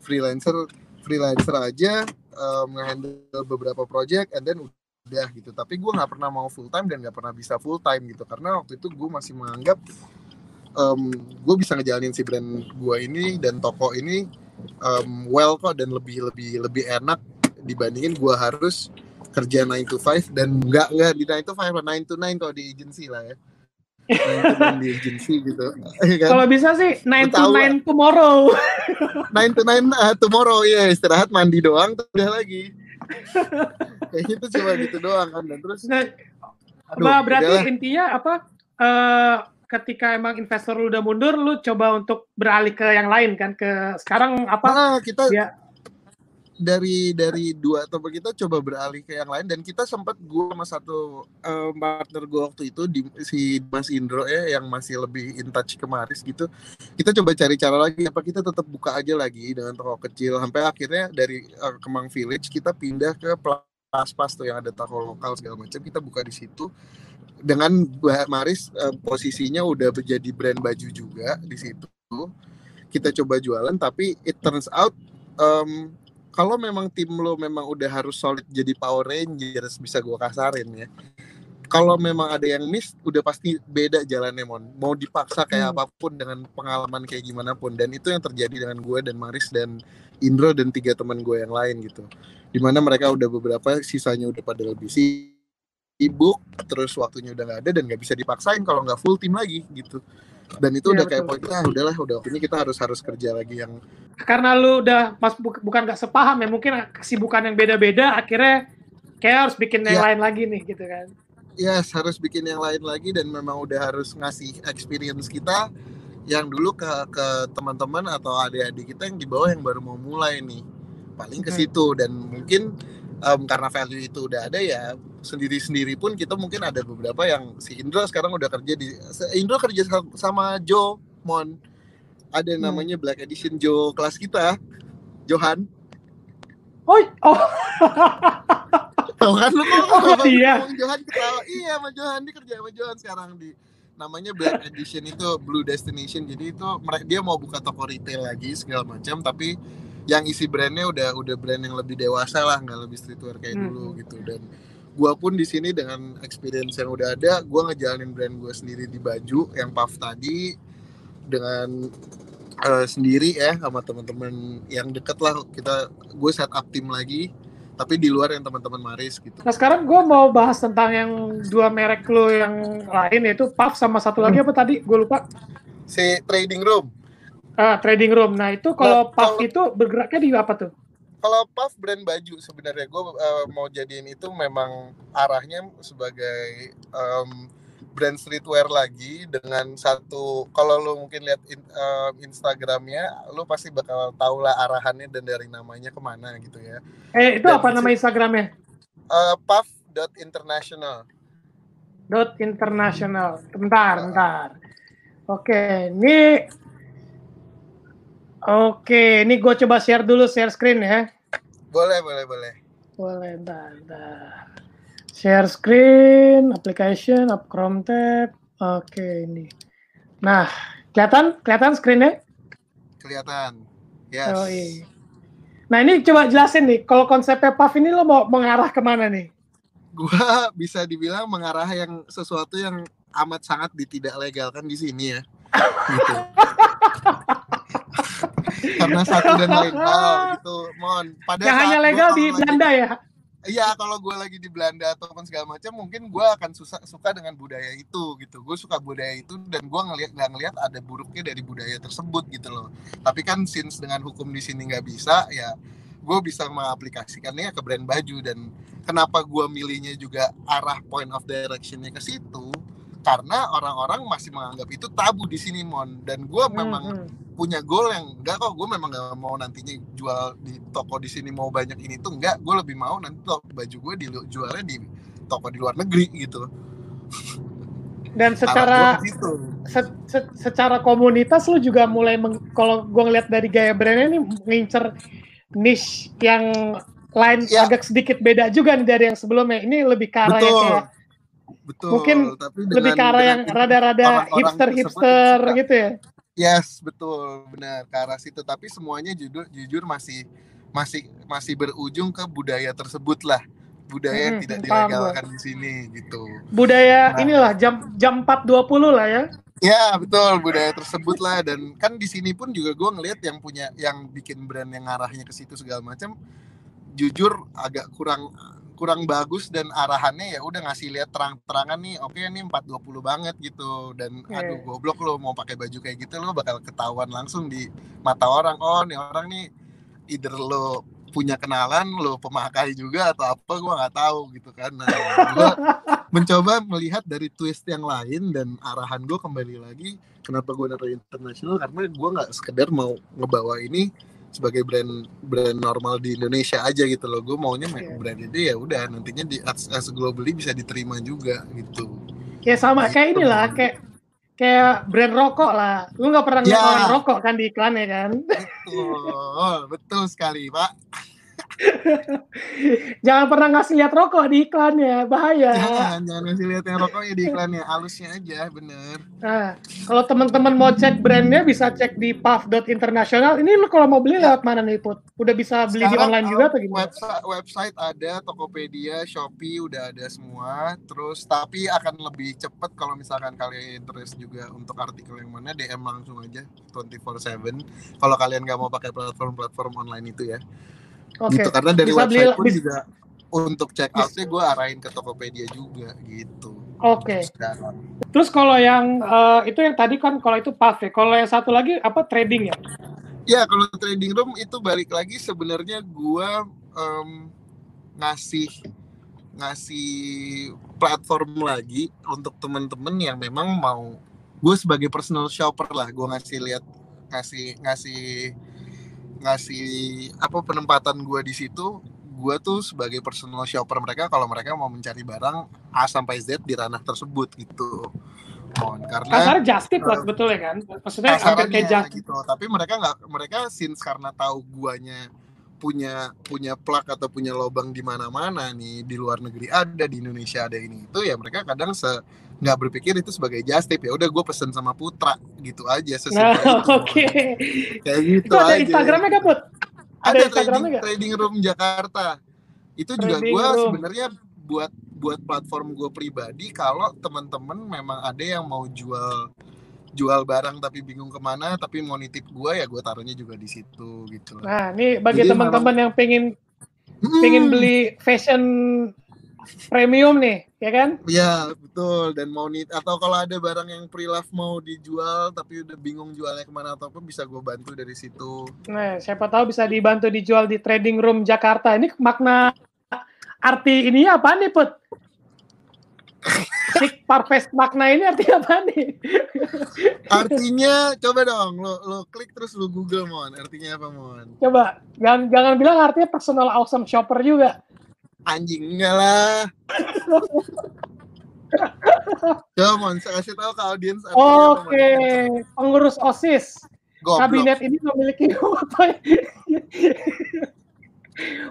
freelancer, freelancer aja um, beberapa project, and then udah gitu. Tapi gue nggak pernah mau full time dan nggak pernah bisa full time gitu, karena waktu itu gue masih menganggap um, gue bisa ngejalanin si brand gue ini dan toko ini um, well kok dan lebih lebih lebih enak dibandingin gue harus kerja 9 to 5 dan nggak nggak di 9 to 5 9 to 9 kalau di agency lah ya di agency gitu. [LAUGHS] Iya kan? Kalau bisa sih [LAUGHS] nine to nine tomorrow. nine to nine uh, tomorrow ya istirahat mandi doang udah lagi. Kayak gitu cuma gitu doang kan dan terus. Nah, aduh, berarti udahlah. intinya apa? Uh, ketika emang investor lu udah mundur, lu coba untuk beralih ke yang lain kan ke sekarang apa? Nah, kita ya dari dari dua topik kita coba beralih ke yang lain. Dan kita sempat gue sama satu um, partner gue waktu itu di si Mas Indro ya yang masih lebih in touch kemaris gitu. Kita coba cari cara lagi apa kita tetap buka aja lagi dengan toko kecil. Sampai akhirnya dari uh, Kemang Village kita pindah ke pas-pas tuh yang ada toko lokal segala macam. Kita buka di situ. Dengan Maris uh, posisinya udah menjadi brand baju juga di situ. Kita coba jualan tapi it turns out um, kalau memang tim lo memang udah harus solid jadi Power Rangers bisa gue kasarin ya. Kalau memang ada yang miss udah pasti beda jalannya mon. Mau dipaksa kayak hmm. apa pun dengan pengalaman kayak gimana pun. Dan itu yang terjadi dengan gue dan Maris dan Indro dan tiga teman gue yang lain gitu. Di mana mereka udah beberapa sisanya udah pada lebih sibuk terus waktunya udah nggak ada dan nggak bisa dipaksain kalau nggak full tim lagi gitu dan itu Iya, udah kayak betul. poin ah udahlah udah ini kita harus harus kerja lagi yang Karena lu udah pas bu- bukan gak sepaham ya, mungkin kesibukan yang beda-beda, akhirnya kayak harus bikin yang Iya. lain lagi nih gitu kan. yes harus bikin yang lain lagi dan memang udah harus ngasih experience kita yang dulu ke ke teman-teman atau adik-adik kita yang di bawah yang baru mau mulai nih paling ke Hmm. situ dan mungkin em, karena value itu udah ada ya sendiri-sendiri pun kita mungkin ada beberapa yang si Indra sekarang udah kerja di Indra kerja sa- sama Joe Mon ada yang Hmm. namanya Black Edition Joe kelas kita Johan Oh, oh, Tahu kan lu kok Oh, iya. ngomong Johan ketawa. Iya, sama Johan dia kerja sama Johan sekarang di namanya Black Edition itu Blue Destination. Jadi itu mereka dia mau buka toko retail lagi segala macam tapi yang isi brandnya udah udah brand yang lebih dewasa lah, nggak lebih streetwear kayak Hmm. dulu gitu dan gua pun di sini dengan experience yang udah ada, gua ngejalanin brand gua sendiri di baju yang puff tadi dengan eh, sendiri ya sama teman-teman yang deket lah kita gue set up tim lagi tapi di luar yang teman-teman Maris gitu. Nah sekarang gue mau bahas tentang yang dua merek lo yang lain yaitu Puff sama satu lagi apa tadi gue lupa Si trading room. Ah, trading room. Nah itu kalau Nah, Puff kalau- itu bergeraknya di apa tuh? Kalau Puff brand baju sebenarnya gue mau jadiin itu memang arahnya sebagai em, brand streetwear lagi dengan satu kalau lo mungkin lihat in- em, Instagramnya lo pasti bakal tahu lah arahannya dan dari namanya ke mana gitu ya. Eh itu Dan apa nama Instagramnya? Eh, Puff.international. Dot international. Bentar, bentar. Oke, ini Oke, ini gue coba share dulu share screen ya. Boleh, boleh, boleh. Boleh, bentar, bentar. Share screen, application, up Chrome tab. Oke, ini. Nah, kelihatan? Kelihatan screennya? Kelihatan. Yes. Oh, iya. Nah, ini coba jelasin nih, kalau konsepnya Puff ini lo mau mengarah ke mana nih? Gua bisa dibilang mengarah yang sesuatu yang amat sangat tidak legalkan di sini ya. Gitu. [LAUGHS] Karena satu dan lain [LAUGHS] hal gitu, mon. Pada Yang hanya legal di lagi- Belanda ya? Iya, kalau gue lagi di Belanda ataupun segala macam, mungkin gue akan susah suka dengan budaya itu gitu. Gue suka budaya itu dan gue ngelihat nggak ngelihat ada buruknya dari budaya tersebut gitu loh. Tapi kan since dengan hukum di sini nggak bisa, ya gue bisa mengaplikasikannya ke brand baju dan kenapa gue milihnya juga arah point of directionnya ke situ karena orang-orang masih menganggap itu tabu di sini mon dan gue memang Hmm, hmm. punya goal yang enggak kok gue memang nggak mau nantinya jual di toko di sini mau banyak ini tuh enggak gue lebih mau nanti toko baju gue dijualnya di toko di luar negeri gitu Dan secara se- se- secara komunitas lu juga mulai kalau gue ngeliat dari gaya brandnya nih ngincer niche yang lain Ya. agak sedikit beda juga nih dari yang sebelumnya. Ini lebih ke arah yang betul kayak betul mungkin tapi lebih ke arah yang dengan rada-rada hipster-hipster gitu ya. yes betul benar ke arah situ tapi semuanya jujur jujur masih masih masih berujung ke budaya tersebut lah budaya yang Hmm, tidak dilegalkan di sini gitu Budaya Nah. inilah jam jam 4.20 lah ya. Ya betul budaya tersebut lah dan kan di sini pun juga gue ngelihat yang punya yang bikin brand yang arahnya ke situ segala macam jujur agak kurang kurang bagus dan arahannya ya udah ngasih lihat terang-terangan nih oke ini 420 banget gitu dan Iya. aduh goblok lo mau pakai baju kayak gitu lo bakal ketahuan langsung di mata orang oh nih orang nih either lo punya kenalan lo pemakai juga atau apa gua nggak tahu gitu kan nah gua [LAUGHS] mencoba melihat dari twist yang lain dan arahan gue kembali lagi kenapa gue naruh internasional karena gue nggak sekedar mau ngebawa ini sebagai brand brand normal di Indonesia aja gitu loh gue maunya Iya. brand ini ya udah nantinya di as, as globally bisa diterima juga gitu Kayak sama kayak Gitu. inilah kayak kayak brand rokok lah. Lu nggak pernah ngeliat orang rokok kan di iklannya kan? betul betul sekali pak [LAUGHS] Jangan pernah ngasih lihat rokok di iklannya, bahaya. [LAUGHS] jangan jangan ngasih lihat yang rokoknya di iklannya halusnya aja bener Nah, kalau teman-teman mau cek brandnya bisa cek di puff.international. Ini lu kalau mau beli lewat mana nih, Put? Udah bisa beli di Sekarang, online uh, juga atau gimana? Website, website ada, Tokopedia, Shopee udah ada semua. Terus tapi akan lebih cepat kalau misalkan kalian interest juga untuk artikel yang mana DM langsung aja 24/7. Kalau kalian nggak mau pakai platform-platform online itu ya. Oke. Gitu karena dari Bisa beli- website pun juga untuk check outnya gue arahin ke Tokopedia juga gitu. Oke. Terus kalau yang uh, itu yang tadi kan kalau itu path ya. Kalau yang satu lagi apa trading ya? Ya kalau trading room itu balik lagi sebenarnya gua um, ngasih ngasih platform lagi untuk temen-temen yang memang mau gue sebagai personal shopper lah gue ngasih lihat ngasih ngasih ngasih apa penempatan gue di situ gue tuh sebagai personal shopper mereka kalau mereka mau mencari barang A sampai Z di ranah tersebut gitu. Mohon karena kasar just tip lah sebetulnya kan? Maksudnya hampir kayak gitu. Tapi mereka nggak mereka since karena tahu guanya punya punya plak atau punya lobang di mana-mana nih di luar negeri ada di Indonesia ada ini itu ya mereka kadang se nggak berpikir itu sebagai just tip ya udah gue pesen sama Putra gitu aja [LAUGHS] sesuai nah, oke. Okay. kayak gitu itu ada aja. Instagramnya kan Put? Ada, ada Instagramnya trading, trading room Jakarta. Itu trading juga gue sebenarnya buat buat platform gue pribadi kalau teman-teman memang ada yang mau jual jual barang tapi bingung ke mana tapi mau nitip gue ya gue taruhnya juga di situ gitu nah ini bagi teman-teman yang pengen hmm. pengen beli fashion premium nih ya kan iya betul dan mau nit atau kalau ada barang yang pre love mau dijual tapi udah bingung jualnya ke mana atau apa bisa gue bantu dari situ nah siapa tahu bisa dibantu dijual di trading room Jakarta ini makna arti ini apa nih put Sik parfest makna ini artinya apa nih? artinya coba dong lo lo klik terus lo Google mon artinya apa mon? Coba jangan jangan bilang artinya personal awesome shopper juga. Anjing enggak lah. [LAUGHS] Coba saya kasih tahu ke audiens Oke, okay. pengurus OSIS. Goblok. Kabinet ini memiliki? [LAUGHS]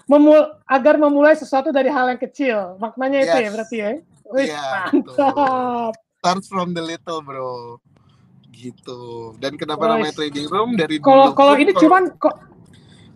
Memul agar memulai sesuatu dari hal yang kecil. Maknanya yes. itu ya berarti ya. Wih, yeah, mantap. Start from the little, bro. Gitu. Dan kenapa Wih. namanya trading room dari Kalau kalau ini cuman kok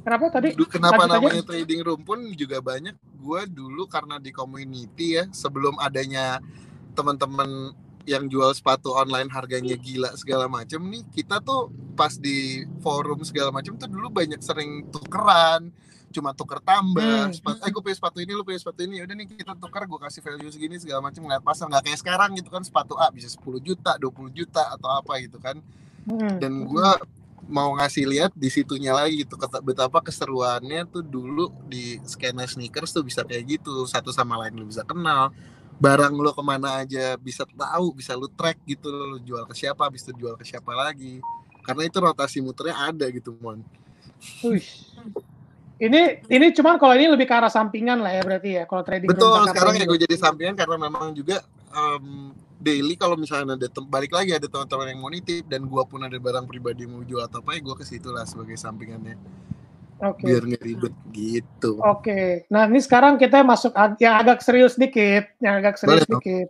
Kenapa tadi? Kenapa Lanjut namanya aja. trading room pun juga banyak. Gue dulu karena di community ya, sebelum adanya teman-teman yang jual sepatu online harganya gila segala macam nih, kita tuh pas di forum segala macam tuh dulu banyak sering tukeran, cuma tuker tambah hmm. sepatu eh gue punya sepatu ini lu punya sepatu ini udah nih kita tuker gue kasih value segini segala macam ngeliat pasar nggak kayak sekarang gitu kan sepatu A bisa 10 juta 20 juta atau apa gitu kan hmm. dan gue mau ngasih lihat di situnya lagi gitu. Betapa keseruannya tuh dulu di skena sneakers tuh bisa kayak gitu. Satu sama lain lu bisa kenal. Barang lo ke mana aja bisa tahu bisa lu track gitu. Lo jual ke siapa habis itu jual ke siapa lagi. Karena itu rotasi muternya ada gitu mon. Ini ini cuman kalau ini lebih ke arah sampingan lah ya berarti ya. Kalau trading betul sekarang ya gue jadi sampingan karena memang juga um, daily kalau misalnya ada balik lagi ada teman-teman yang mau nitip dan gue pun ada barang pribadi mau jual atau apa ya gue ke situ lah sebagai sampingannya okay. biar nggak ribet gitu oke okay. nah ini sekarang kita masuk yang agak serius dikit yang agak serius Boleh, dikit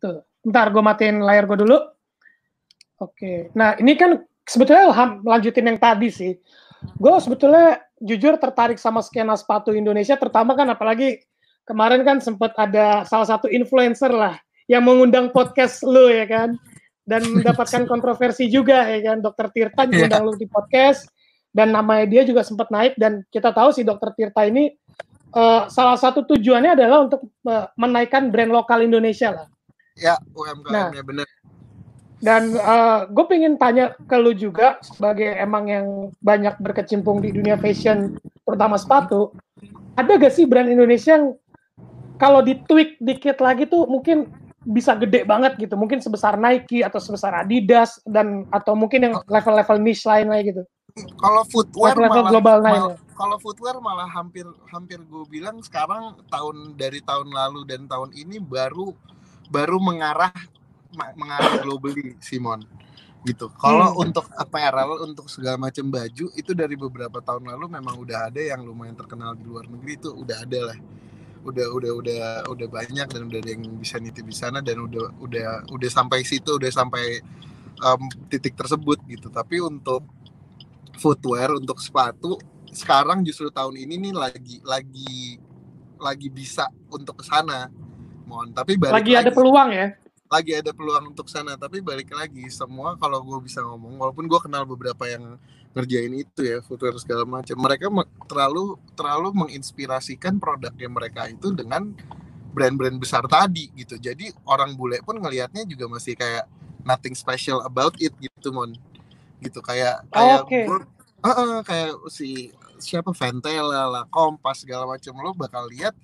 tuh ntar gue matiin layar gue dulu oke okay. nah ini kan sebetulnya lanjutin yang tadi sih gue sebetulnya jujur tertarik sama skena sepatu Indonesia, terutama kan apalagi kemarin kan sempat ada salah satu influencer lah yang mengundang podcast lu ya kan, dan mendapatkan [LAUGHS] kontroversi juga ya kan, Dokter Tirta diundang lu di podcast dan namanya dia juga sempat naik dan kita tahu si Dokter Tirta ini uh, salah satu tujuannya adalah untuk uh, menaikkan brand lokal Indonesia lah. Ya, UMKM-nya nah, benar. Dan uh, eh, gue pengen tanya ke lu juga sebagai emang yang banyak berkecimpung di dunia fashion, terutama sepatu, ada gak sih brand Indonesia yang kalau ditweak dikit lagi tuh mungkin bisa gede banget gitu, mungkin sebesar Nike atau sebesar Adidas dan atau mungkin yang level-level niche lain lagi gitu. Kalau footwear level, malah, global malah kalau footwear malah hampir hampir gue bilang sekarang tahun dari tahun lalu dan tahun ini baru baru mengarah mengarah globally Simon gitu. Kalau hmm. untuk apparel untuk segala macam baju itu dari beberapa tahun lalu memang udah ada yang lumayan terkenal di luar negeri itu udah ada lah. Udah udah udah udah banyak dan udah ada yang bisa nitip di sana dan udah udah udah sampai situ udah sampai um, titik tersebut gitu. Tapi untuk footwear untuk sepatu sekarang justru tahun ini nih lagi lagi lagi bisa untuk ke sana. Mohon tapi balik lagi, lagi ada peluang ya lagi ada peluang untuk sana tapi balik lagi semua kalau gue bisa ngomong walaupun gue kenal beberapa yang ngerjain itu ya footwear segala macam mereka terlalu terlalu menginspirasikan produknya mereka itu dengan brand-brand besar tadi gitu. Jadi orang bule pun ngelihatnya juga masih kayak nothing special about it gitu mon. Gitu kayak kayak Oh, gua- uh, uh, kayak si siapa Ventela lah, Kompas segala macam lo bakal lihat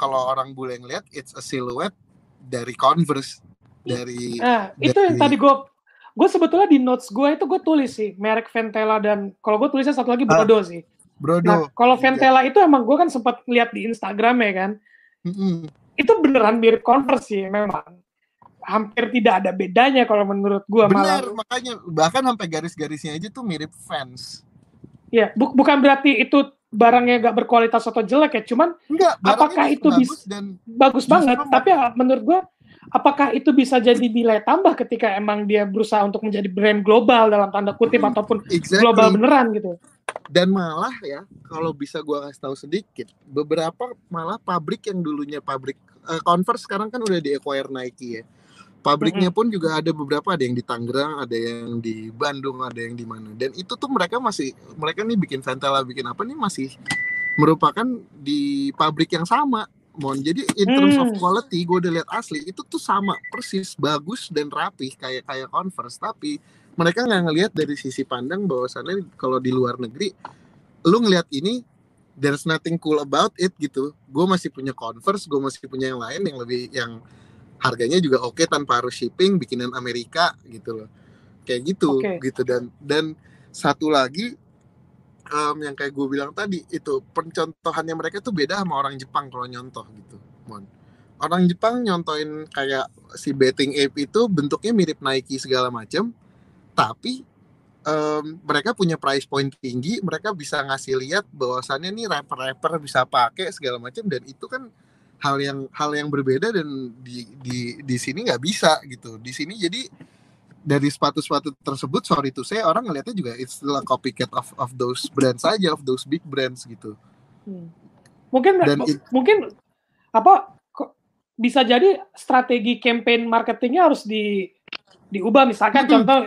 kalau orang bule ngelihat it's a silhouette dari Converse dari Nah, itu yang dari- tadi gue gue sebetulnya di notes gue itu gue tulis sih merek Ventela dan kalau gue tulisnya satu lagi Ah, Brodo sih. Brodo. Nah, kalau Iya. Ventela itu emang gue kan sempat lihat di Instagram ya kan. Mm-mm. Itu beneran mirip Converse sih memang. Hampir tidak ada bedanya kalau menurut gue malah. Bener, makanya bahkan sampai garis-garisnya aja tuh mirip fans. Ya, bu- bukan berarti itu barangnya gak berkualitas atau jelek ya, cuman Enggak, Apakah itu bagus bis- dan bagus banget. Tapi ya, menurut gue, apakah itu bisa jadi nilai tambah ketika emang dia berusaha untuk menjadi brand global dalam tanda kutip Hmm, ataupun exactly. global beneran gitu? dan malah ya kalau bisa gua kasih tahu sedikit beberapa malah pabrik yang dulunya pabrik eh, Converse sekarang kan udah di acquire Nike ya pabriknya pun juga ada beberapa ada yang di Tangerang ada yang di Bandung ada yang di mana dan itu tuh mereka masih mereka nih bikin Ventela bikin apa nih masih merupakan di pabrik yang sama Mon jadi in terms of Hmm. quality gue udah lihat asli itu tuh sama persis bagus dan rapih kayak kayak Converse. Tapi mereka nggak ngelihat dari sisi pandang bahwasannya kalau di luar negeri lu ngelihat ini there's nothing cool about it gitu. Gue masih punya Converse gue masih punya yang lain yang lebih yang harganya juga oke tanpa harus shipping bikinan Amerika gitu loh. Kayak gitu Oke. gitu. Dan dan satu lagi em, yang kayak gue bilang tadi itu pencontohannya mereka tuh beda sama orang Jepang kalau nyontoh gitu mon. Orang Jepang nyontoin kayak si betting ape itu bentuknya mirip Nike segala macam tapi em, mereka punya price point tinggi mereka bisa ngasih lihat bahwasannya nih rapper-rapper bisa pakai segala macam dan itu kan hal yang hal yang berbeda dan di di di sini nggak bisa gitu. Di sini jadi dari sepatu-sepatu tersebut sorry to say orang ngelihatnya juga it's still a copycat of of those brands saja of those big brands gitu Hmm. Mungkin Dan it- mungkin apa kok bisa jadi strategi campaign marketingnya harus di diubah misalkan Mm-mm. contoh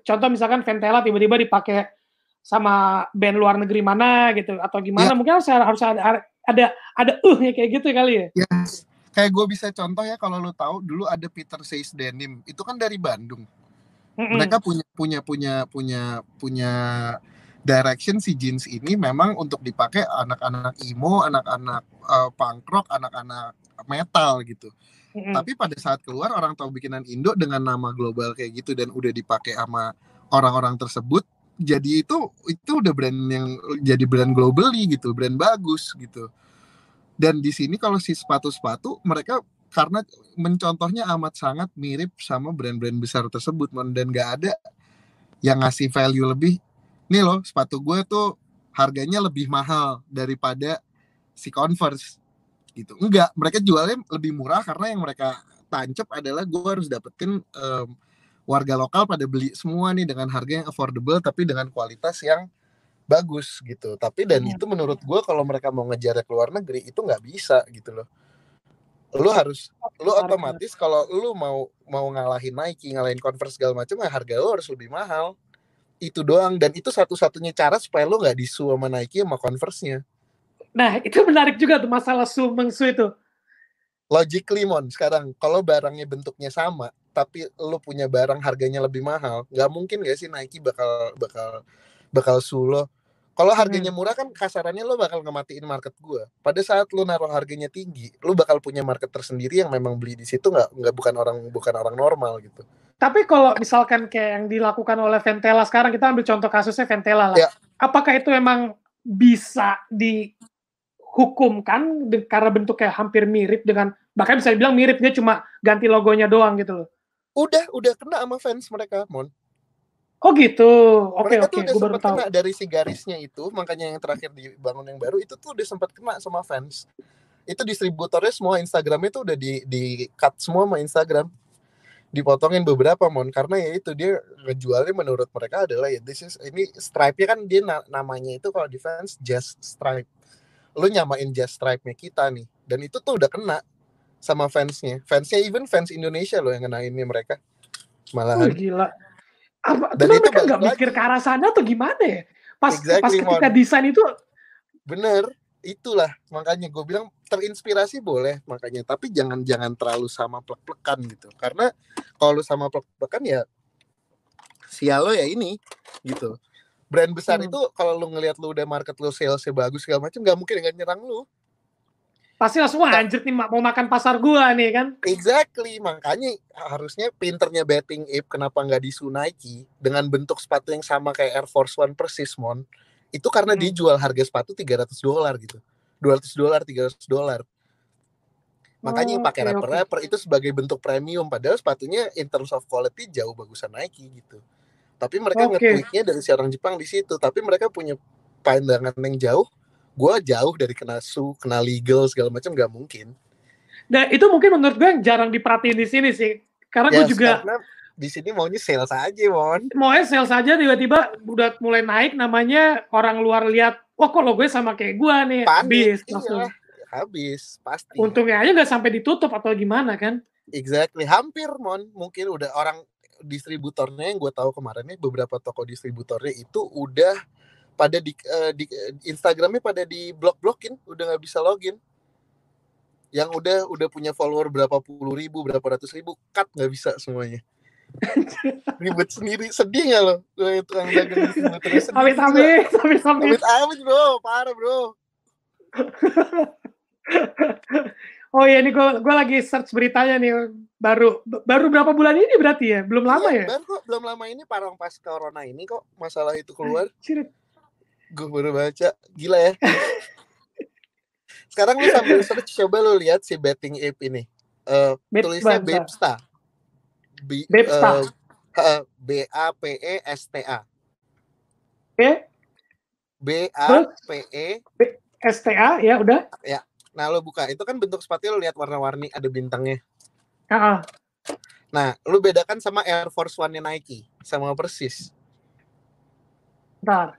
contoh misalkan Ventela tiba-tiba dipakai sama band luar negeri mana gitu atau gimana Ya. mungkin harus harus ada ada ada uh kayak gitu kali ya yes kayak gue bisa contoh ya kalau lo tahu dulu ada Peter Says Denim itu kan dari Bandung Mm-mm. mereka punya punya punya punya punya direction si jeans ini memang untuk dipakai anak-anak emo, anak-anak eh, punk rock, anak-anak metal gitu. Mm-mm. Tapi pada saat keluar orang tahu bikinan Indo dengan nama global kayak gitu dan udah dipakai sama orang-orang tersebut, jadi itu itu udah brand yang jadi brand globally gitu, brand bagus gitu. Dan di sini kalau si sepatu-sepatu mereka karena mencontohnya amat sangat mirip sama brand-brand besar tersebut Mon. dan gak ada yang ngasih value lebih. Nih loh sepatu gue tuh harganya lebih mahal daripada si Converse gitu. Enggak, mereka jualnya lebih murah karena yang mereka tancap adalah gue harus dapetin em, warga lokal pada beli semua nih dengan harga yang affordable tapi dengan kualitas yang bagus gitu. Tapi dan Iya. itu menurut gue kalau mereka mau ngejar ke luar negeri itu nggak bisa gitu loh. Lu harus lu otomatis kalau lu mau mau ngalahin Nike, ngalahin Converse segala macam ya harga lu harus lebih mahal. Itu doang dan itu satu-satunya cara supaya lu nggak disu sama Nike sama Converse-nya. nah [LAUGHS] itu menarik juga tuh masalah su mengsu itu logically mon sekarang kalau barangnya bentuknya sama tapi lu punya barang harganya lebih mahal nggak mungkin gak sih Nike bakal bakal bakal sulo kalau harganya murah kan kasarannya lu bakal ngematiin market gua. Pada saat lu naruh harganya tinggi lu bakal punya market tersendiri yang memang beli di situ nggak nggak bukan orang bukan orang normal gitu. Tapi kalau misalkan kayak yang dilakukan oleh Ventela sekarang kita ambil contoh kasusnya Ventela lah. Ya. apakah itu emang bisa dihukumkan karena bentuknya hampir mirip dengan bahkan bisa dibilang mirip dia cuma ganti logonya doang gitu loh? Udah udah kena sama fans mereka mon oh gitu. Oke mereka oke udah gue baru tahu kena dari si garisnya itu makanya yang terakhir dibangun yang baru itu tuh udah sempat kena sama fans. Itu distributornya semua Instagramnya tuh udah di di cut semua sama Instagram. Dipotongin beberapa mon karena ya itu dia ngejualnya menurut mereka adalah ya this is ini stripe-nya kan dia na- namanya itu kalau di fans just stripe. Lu nyamain just stripe-nya kita nih dan itu tuh udah kena sama fansnya. Fansnya even fans Indonesia loh yang kenainnya mereka. Wih, malahan gila apa Dan itu mereka nggak mikir ke arah sana tuh gimana ya? Pas Exactly, pas ketika Mon. desain itu bener itulah. Makanya gue bilang terinspirasi boleh makanya. Tapi jangan jangan terlalu sama plek-plekan gitu. Karena kalau lu sama plek-plekan ya sial lo ya ini gitu. Brand besar Hmm. itu kalau lu ngelihat lu udah market lu salesnya bagus segala macam nggak mungkin nggak nyerang lu Pasti langsung wah anjir nih mau makan pasar gua nih kan. exactly makanya harusnya pinternya betting ape kenapa nggak disu Nike dengan bentuk sepatu yang sama kayak Air Force One persis mon itu karena Hmm. dia jual harga sepatu 300 dolar gitu 200 dolar 300 dolar makanya Oh, pakai oke, rapper rapper itu sebagai bentuk premium padahal sepatunya in terms of quality jauh bagusan Nike gitu tapi mereka Oke. nge-tweaknya dari si orang Jepang di situ tapi mereka punya pandangan yang jauh gua jauh dari kena su kena legal segala macam nggak mungkin Nah, itu mungkin menurut gue yang jarang diperhatiin di sini sih. Karena gue Ya, juga karena di sini maunya sales aja mon mau sales saja tiba-tiba udah mulai naik namanya orang luar lihat, wah kok lo gue sama kayak gua nih, panik habis iya langsung. habis pasti Untungnya aja nggak sampai ditutup atau gimana kan? exactly hampir mon mungkin udah orang distributornya yang gue tahu kemarin nih beberapa toko distributornya itu udah pada di, eh, di Instagramnya pada di blok blokin udah nggak bisa login yang udah udah punya follower berapa puluh ribu berapa ratus ribu cut nggak bisa semuanya [LAUGHS] ribet sendiri sedih nggak lo gue tukang dagang distributornya sedih Amit amit, amit amit. amit amit bro parah bro [LAUGHS] Oh iya ini gue gue lagi search beritanya nih baru baru berapa bulan ini berarti ya? Belum lama Iya, ya? baru kok belum lama ini parang pas corona ini kok masalah itu keluar Anjir. Gue baru baca gila ya sekarang lu sambil search coba lu lihat si betting ape ini Eh Bet- tulisnya. Bebsta B, Bebsta. eh, eh, B A P E S T A Oke, B A P E STA ya udah. nah lu buka itu kan bentuk sepatu lu lihat warna-warni ada bintangnya Ah, ah. nah lu bedakan sama Air Force One-nya Nike sama persis Bentar.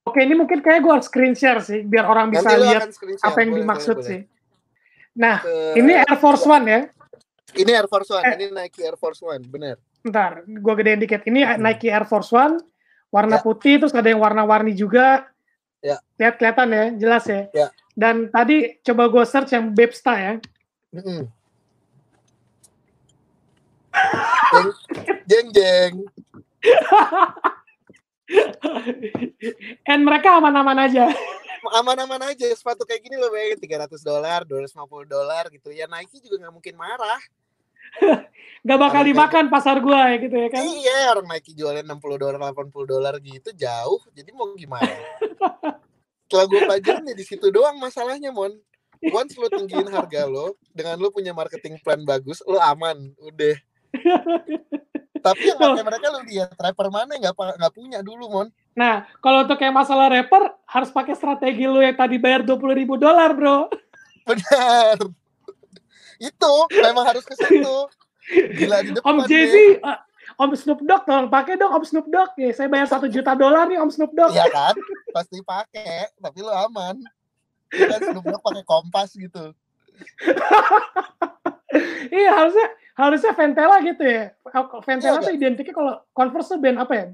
Oke, ini mungkin kayak gue harus screen share sih, biar orang bisa nanti lihat apa yang boleh, dimaksud boleh, sih. Nah, boleh. ini Air Force One ya. ini Air Force One Eh. ini Nike Air Force One bener Bentar, gue gedein dikit. Ini Hmm. Nike Air Force One, warna Ya. putih, terus ada yang warna-warni juga. Ya. Lihat kelihatan ya, jelas ya. Ya. Dan tadi coba gue search yang Bebsta ya. Mm-mm. jeng jeng jeng [LAUGHS] [LAUGHS] And mereka aman-aman aja. aman-aman aja sepatu kayak gini lo bayangin 300 dolar 250 dolar gitu. Ya Nike juga nggak mungkin marah. [LAUGHS] Gak bakal Orang dimakan pasar gua ya gitu ya kan. iya orang Nike jualnya 60 dolar 80 dolar gitu jauh. Jadi mau gimana? [LAUGHS] Setelah gue pelajarin ya di situ doang masalahnya mon. Once lo tinggiin harga lo dengan lo punya marketing plan bagus lo aman udah tapi yang pakai mereka lo lihat rapper mana nggak nggak punya dulu mon Nah, kalau untuk yang masalah rapper, harus pakai strategi lu yang tadi bayar 20 ribu dolar, bro. benar itu memang harus ke situ gila di depan Om deh. Jay-Z, eh, Om Snoop Dogg tolong pakai dong Om Snoop Dogg ya. Saya bayar satu juta dolar nih Om Snoop Dogg. Iya kan pasti pakai tapi lo aman ya kan Snoop Dogg pakai kompas gitu [LAUGHS] [LAUGHS] Iya harusnya harusnya Ventela gitu ya. Ventela Iya, tuh identiknya kalau Converse tuh band apa ya?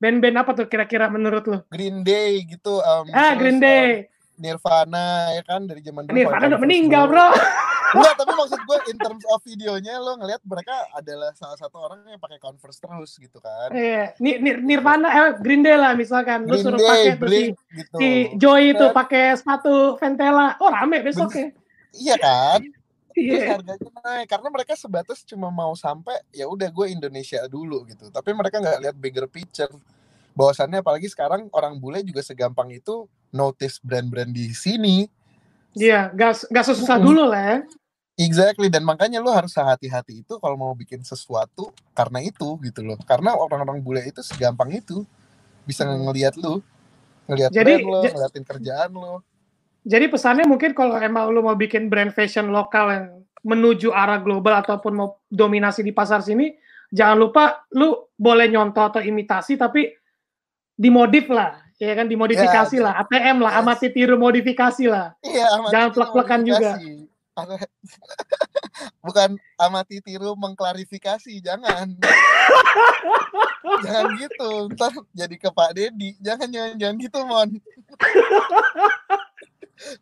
Band-band apa tuh kira-kira menurut lu? Green Day gitu um, Ah, Green Day. Nirvana ya kan dari zaman dulu Nirvana udah meninggal, bro. [LAUGHS] Enggak, tapi maksud gue in terms of videonya lo ngeliat mereka adalah salah satu orang yang pakai Converse terus gitu kan. Iya, Ni- Ni- Nirvana eh Green Day lah misalkan. Lu Green suruh Day, pakai tuh si, gitu. si Joy itu Kan? pakai sepatu Ventela. Oh, rame besok ya. Iya kan? Terus Iya. harganya naik karena mereka sebatas cuma mau sampai ya udah gue Indonesia dulu gitu. Tapi mereka nggak lihat bigger picture. Bahwasannya apalagi sekarang orang bule juga segampang itu notice brand-brand di sini. Iya, gas gas susah Mm-mm. dulu lah ya. Exactly dan makanya lo harus hati-hati itu kalau mau bikin sesuatu karena itu gitu loh. Karena orang-orang bule itu segampang itu bisa Hmm. ngelihat lu, ngelihat Jadi, brand lo, ja- ngeliatin kerjaan lo. Jadi pesannya mungkin kalau emang lu mau bikin brand fashion lokal yang menuju arah global ataupun mau dominasi di pasar sini, jangan lupa lu boleh nyontoh atau imitasi tapi dimodif lah, ya kan dimodifikasi Ya, lah, ATM lah, yes. amati tiru modifikasi lah. Iya, amati Jangan plek-plekan juga. [LAUGHS] Bukan amati tiru mengklarifikasi, jangan. [LAUGHS] jangan gitu, ntar jadi ke Pak Dedi. Jangan, jangan, jangan gitu, Mon. [LAUGHS]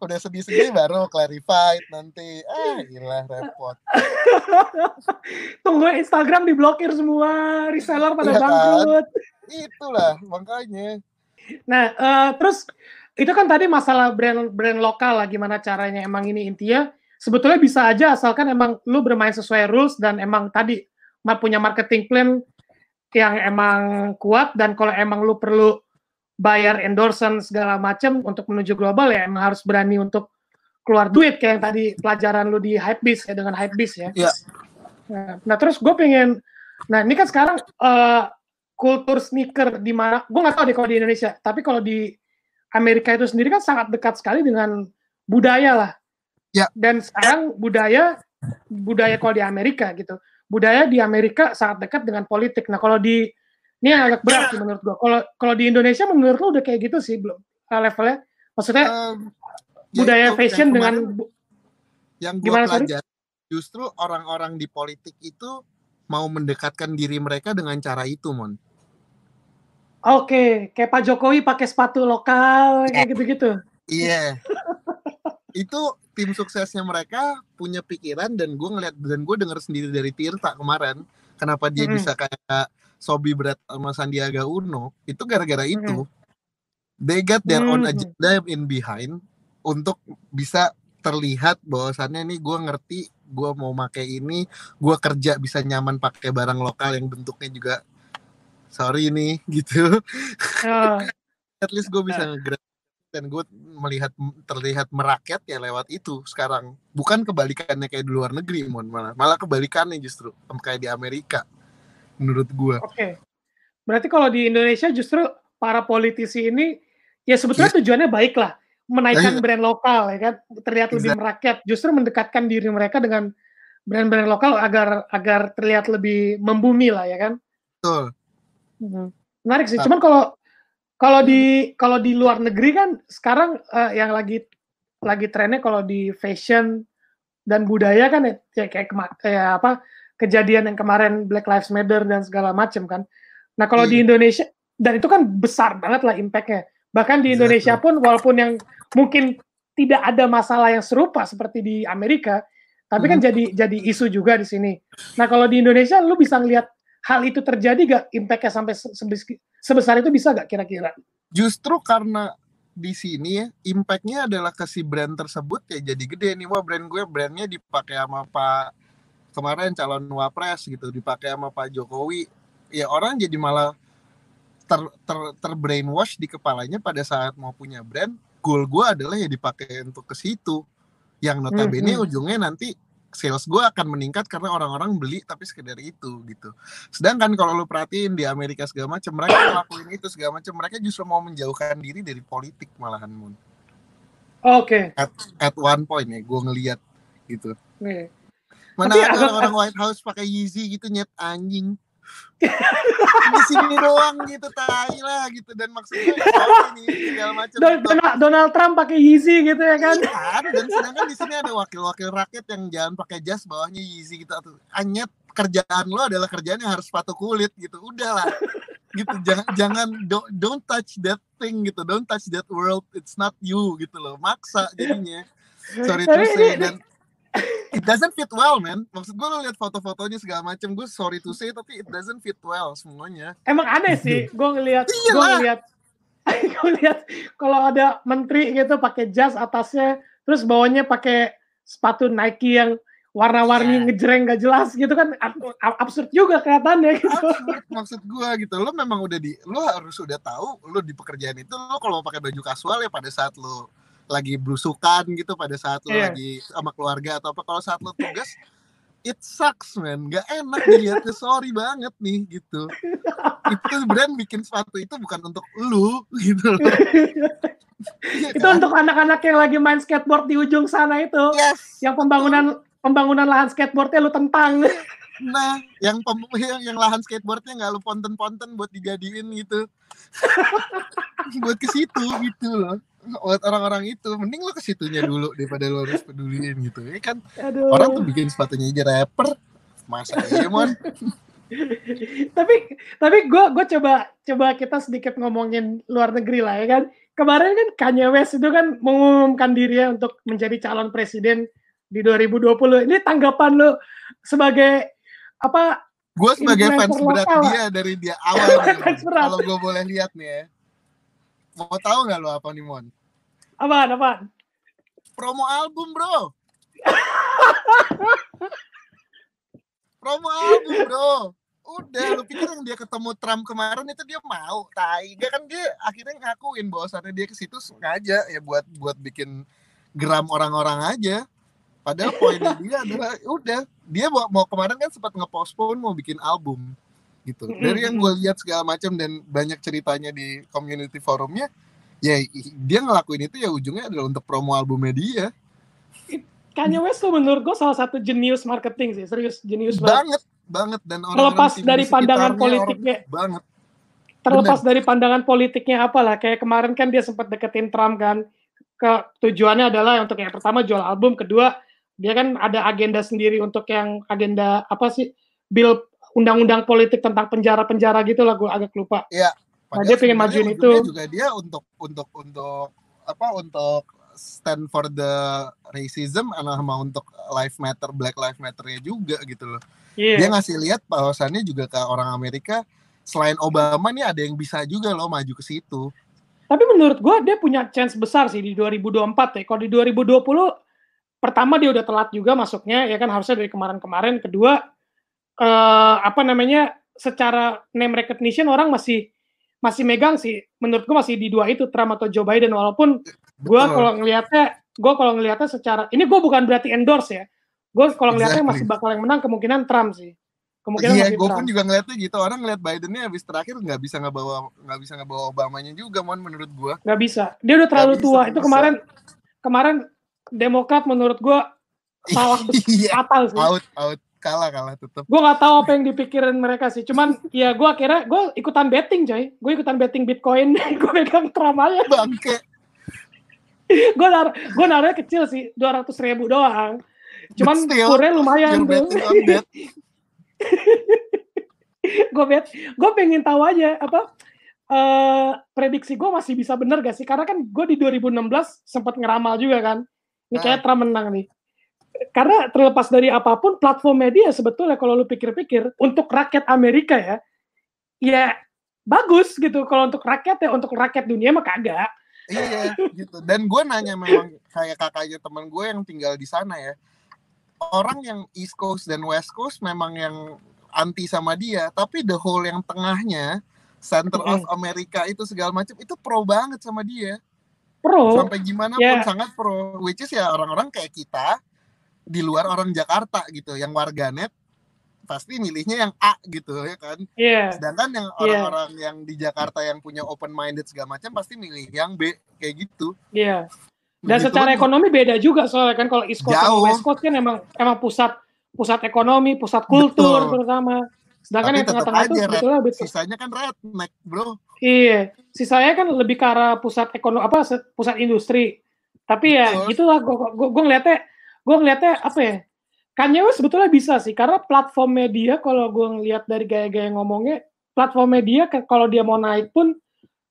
udah sedih-sedih baru clarified nanti. Ah gila repot. [LAUGHS] Tunggu Instagram diblokir semua reseller pada kan? bangkrut. Itulah makanya. Nah eh, terus itu kan tadi masalah brand brand lokal lah gimana caranya emang ini intinya. Sebetulnya bisa aja asalkan emang lu bermain sesuai rules dan emang tadi punya marketing plan yang emang kuat dan kalau emang lu perlu bayar endorsement segala macam untuk menuju global ya emang harus berani untuk keluar duit kayak yang tadi pelajaran lu di Hypebeast ya dengan Hypebeast ya. Iya. Nah, nah, terus gue pengen, nah ini kan sekarang eh, kultur sneaker di mana, gue nggak tahu deh kalau di Indonesia, tapi kalau di Amerika itu sendiri kan sangat dekat sekali dengan budaya lah. Ya. Dan sekarang budaya budaya kalau di Amerika gitu, budaya di Amerika sangat dekat dengan politik. Nah kalau di ini agak berat sih menurut gue. Kalau kalau di Indonesia menurut lo udah kayak gitu sih belum eh, levelnya. Maksudnya ya budaya itu, fashion yang dengan yang sorry? pelajari justru orang-orang di politik itu mau mendekatkan diri mereka dengan cara itu mon Oke, kayak Pak Jokowi pakai sepatu lokal kayak gitu-gitu. iya itu tim suksesnya mereka punya pikiran dan gue ngeliat dan gue denger sendiri dari Tirta kemarin kenapa dia Mm-mm. bisa kayak Sobi Berat sama Sandiaga Uno itu gara-gara itu they got their own Mhm. agenda in behind untuk bisa terlihat bahwasannya nih gue ngerti gue mau pakai ini gue kerja bisa nyaman pakai barang lokal yang bentuknya juga sorry nih [LAUGHS] gitu. Oh, at least gue bisa Nah. nge dan gue melihat terlihat merakyat ya lewat itu sekarang. Bukan kebalikannya kayak di luar negeri mon malah malah kebalikannya justru kayak di Amerika menurut gue Oke. Berarti kalau di Indonesia justru para politisi ini ya sebetulnya tujuannya baik lah, menaikkan Iya. brand lokal ya kan, terlihat lebih Exactly. merakyat, justru mendekatkan diri mereka dengan brand-brand lokal agar agar terlihat lebih membumi lah ya kan. betul Mhm. Menarik sih. Nah. Cuman kalau kalau di kalau di luar negeri kan sekarang eh, yang lagi lagi trennya kalau di fashion dan budaya kan ya, ya kayak kema- kayak apa kejadian yang kemarin Black Lives Matter dan segala macam kan. Nah kalau di Iya. Indonesia dan itu kan besar banget lah impactnya. Bahkan di Exactly. Indonesia pun walaupun yang mungkin tidak ada masalah yang serupa seperti di Amerika, tapi kan Mhm. jadi jadi isu juga di sini. Nah kalau di Indonesia lu bisa ngelihat hal itu terjadi gak impactnya sampai se- sebes- sebesar itu bisa gak kira-kira? justru karena di sini ya impactnya adalah ke si brand tersebut ya jadi gede nih wah brand gue brandnya dipakai sama Pak kemarin calon wapres gitu dipakai sama Pak Jokowi ya orang jadi malah ter, ter, terbrainwash di kepalanya pada saat mau punya brand goal gue adalah ya dipakai untuk ke situ yang notabene Hmm, hmm. ujungnya nanti sales gue akan meningkat karena orang-orang beli tapi sekedar itu gitu sedangkan kalau lu perhatiin di Amerika segala macam mereka ngelakuin itu segala macam mereka justru mau menjauhkan diri dari politik malahan Mun. Oke. at one point ya gue ngeliat gitu Nih. Mana Tapi ada agak- orang White House pakai Yeezy gitu nyet anjing. [LAUGHS] Di sini doang gitu tai lah gitu. Dan maksudnya nih segala macam Don- gitu. Donald, Donald Trump pakai Yeezy gitu ya kan? Iya dan sedangkan di sini ada wakil-wakil rakyat yang jangan pakai jas bawahnya Yeezy gitu. Atau anyet kerjaan lo adalah kerjaan yang harus sepatu kulit gitu. Udahlah gitu jangan jangan don't, don't touch that thing gitu. Don't touch that world. It's not you gitu loh. Maksa jadinya. Sorry to say ini- dan it doesn't fit well man maksud gue lo lihat foto-fotonya segala macam gue sorry to say tapi it doesn't fit well semuanya Emang aneh sih, gue ngelihat, gue Iyalah. ngelihat, [LAUGHS] gue ngelihat kalau ada menteri gitu pakai jas atasnya, terus bawahnya pakai sepatu Nike yang warna-warni Iya. ngejreng gak jelas gitu kan ab- absurd juga kelihatannya gitu. Absurd maksud gue gitu lo memang udah di lo harus udah tahu lo di pekerjaan itu lo kalau mau pakai baju kasual ya pada saat lo lagi belusukan gitu pada saat lo Iya. lagi sama keluarga atau apa kalau saat lo tugas it sucks man. Nggak enak dilihatnya. Sorry banget nih gitu. Itu brand bikin sepatu itu bukan untuk lu [LAUGHS] gitu loh. Iya itu kan? untuk anak-anak yang lagi main skateboard di ujung sana itu, yes yang pembangunan pembangunan lahan skateboardnya lu tentang. nah yang pem, yang, yang lahan skateboardnya nggak lu ponten-ponten buat dijadiin gitu. [LAUGHS] Buat ke situ gitu loh buat orang-orang itu. Mending lo ke situnya dulu daripada lo harus peduliin gitu. Ya kan Aduh. orang tuh bikin sepatunya aja rapper. Masa iya mon? [LAUGHS] Tapi tapi gue gue coba coba kita sedikit ngomongin luar negeri lah ya kan. Kemarin kan Kanye West itu kan mengumumkan dirinya untuk menjadi calon presiden di 2020 ini tanggapan lo sebagai apa gue sebagai fans berat dia dari dia awal [LAUGHS] kalau gue boleh lihat nih ya. Mau tahu nggak lo apa nih Mon apaan apaan? Promo album bro. [LAUGHS] Promo album bro. Udah lu pikir yang dia ketemu Trump kemarin itu dia mau tai. Dia kan dia akhirnya ngakuin bahwasannya dia ke situ sengaja ya buat buat bikin geram orang-orang aja. Padahal poinnya dia [LAUGHS] adalah udah dia mau, mau kemarin kan sempat ngepostpone mau bikin album gitu. Dari yang gue lihat segala macam dan banyak ceritanya di community forumnya ya dia ngelakuin itu ya ujungnya adalah untuk promo albumnya dia Kanye West tuh menurut gue salah satu jenius marketing sih, serius jenius banget. Banget, dan orang terlepas dari pandangan politiknya. Banget. Terlepas Bener. dari pandangan politiknya apalah, kayak kemarin kan dia sempat deketin Trump kan. Ke tujuannya adalah untuk yang pertama jual album, kedua dia kan ada agenda sendiri untuk yang agenda apa sih? Bill undang-undang politik tentang penjara-penjara gitu lah gue agak lupa. Iya. Nah, dia pengen majuin itu. juga dia untuk untuk untuk apa untuk stand for the racism sama untuk life matter black life matternya juga gitu loh. Yeah. dia ngasih lihat bahwasannya juga ke orang Amerika selain Obama nih ada yang bisa juga loh maju ke situ. Tapi menurut gua dia punya chance besar sih di 2024 ya. Kalau di 2020 pertama dia udah telat juga masuknya ya kan? Harusnya dari kemarin-kemarin. Kedua eh, apa namanya secara name recognition orang masih masih megang sih. Menurut gue masih di dua itu Trump atau Joe Biden. Walaupun gue kalau ngelihatnya gue kalau ngelihatnya secara ini gue bukan berarti endorse ya. Gue kalau ngelihatnya exactly. masih bakal yang menang kemungkinan Trump sih. Kemungkinan iya gue pun juga ngeliatnya gitu. Orang ngeliat Bidennya habis terakhir nggak bisa ngebawa nggak bisa ngebawa Obamanya juga mon menurut gue nggak bisa. Dia udah terlalu gak tua. bisa, itu kemarin kemarin Demokrat menurut gue salah [LAUGHS] iya, fatal sih. Out out kalah kalah tetap gue nggak tahu apa yang dipikirin mereka sih. Cuman ya gue akhirnya gue ikutan betting coy. Gue ikutan betting bitcoin. [LAUGHS] Gue pegang aja bangke. Gue nar gue naruhnya kecil sih dua ratus ribu doang. Cuman skornya lumayan tuh gue bet. [LAUGHS] Gue pengen tahu aja apa uh, prediksi gue masih bisa bener gak sih? Karena kan gue di 2016 sempat ngeramal juga kan. Ini kayak nah. Trump menang nih karena terlepas dari apa pun platform media sebetulnya kalau lu pikir-pikir untuk rakyat Amerika ya ya bagus gitu. Kalau untuk rakyat ya untuk rakyat dunia mah kagak. Iya gitu. Dan gue nanya memang kayak kakaknya teman gue yang tinggal di sana ya. Orang yang East Coast dan West Coast memang yang anti sama dia tapi the whole yang tengahnya center of America itu segala macam itu pro banget sama dia. Pro? Sampai gimana yeah. pun sangat pro which is ya orang-orang kayak kita di luar orang Jakarta gitu yang warganet pasti milihnya yang A gitu ya kan. Yeah. Sedangkan yang iya. orang-orang yeah. yang di Jakarta yang punya open minded segala macam pasti milih yang B kayak gitu. Iya. Yeah. Dan gitu secara kan, ekonomi beda juga soalnya kan kalau East Coast sama West Coast kan emang emang pusat pusat ekonomi, pusat kultur Betul. terutama. Sedangkan Tapi yang tengah-tengah itu sebetulnya lebih sisanya kan redneck, Bro. Iya, sisanya kan lebih ke arah pusat ekonomi apa pusat industri. Tapi ya Betul. itulah gue gue ngeliatnya gue ngeliatnya apa ya? Kanye West sebetulnya bisa sih karena platform media kalau gue ngeliat dari gaya-gaya ngomongnya platform media kalau dia mau naik pun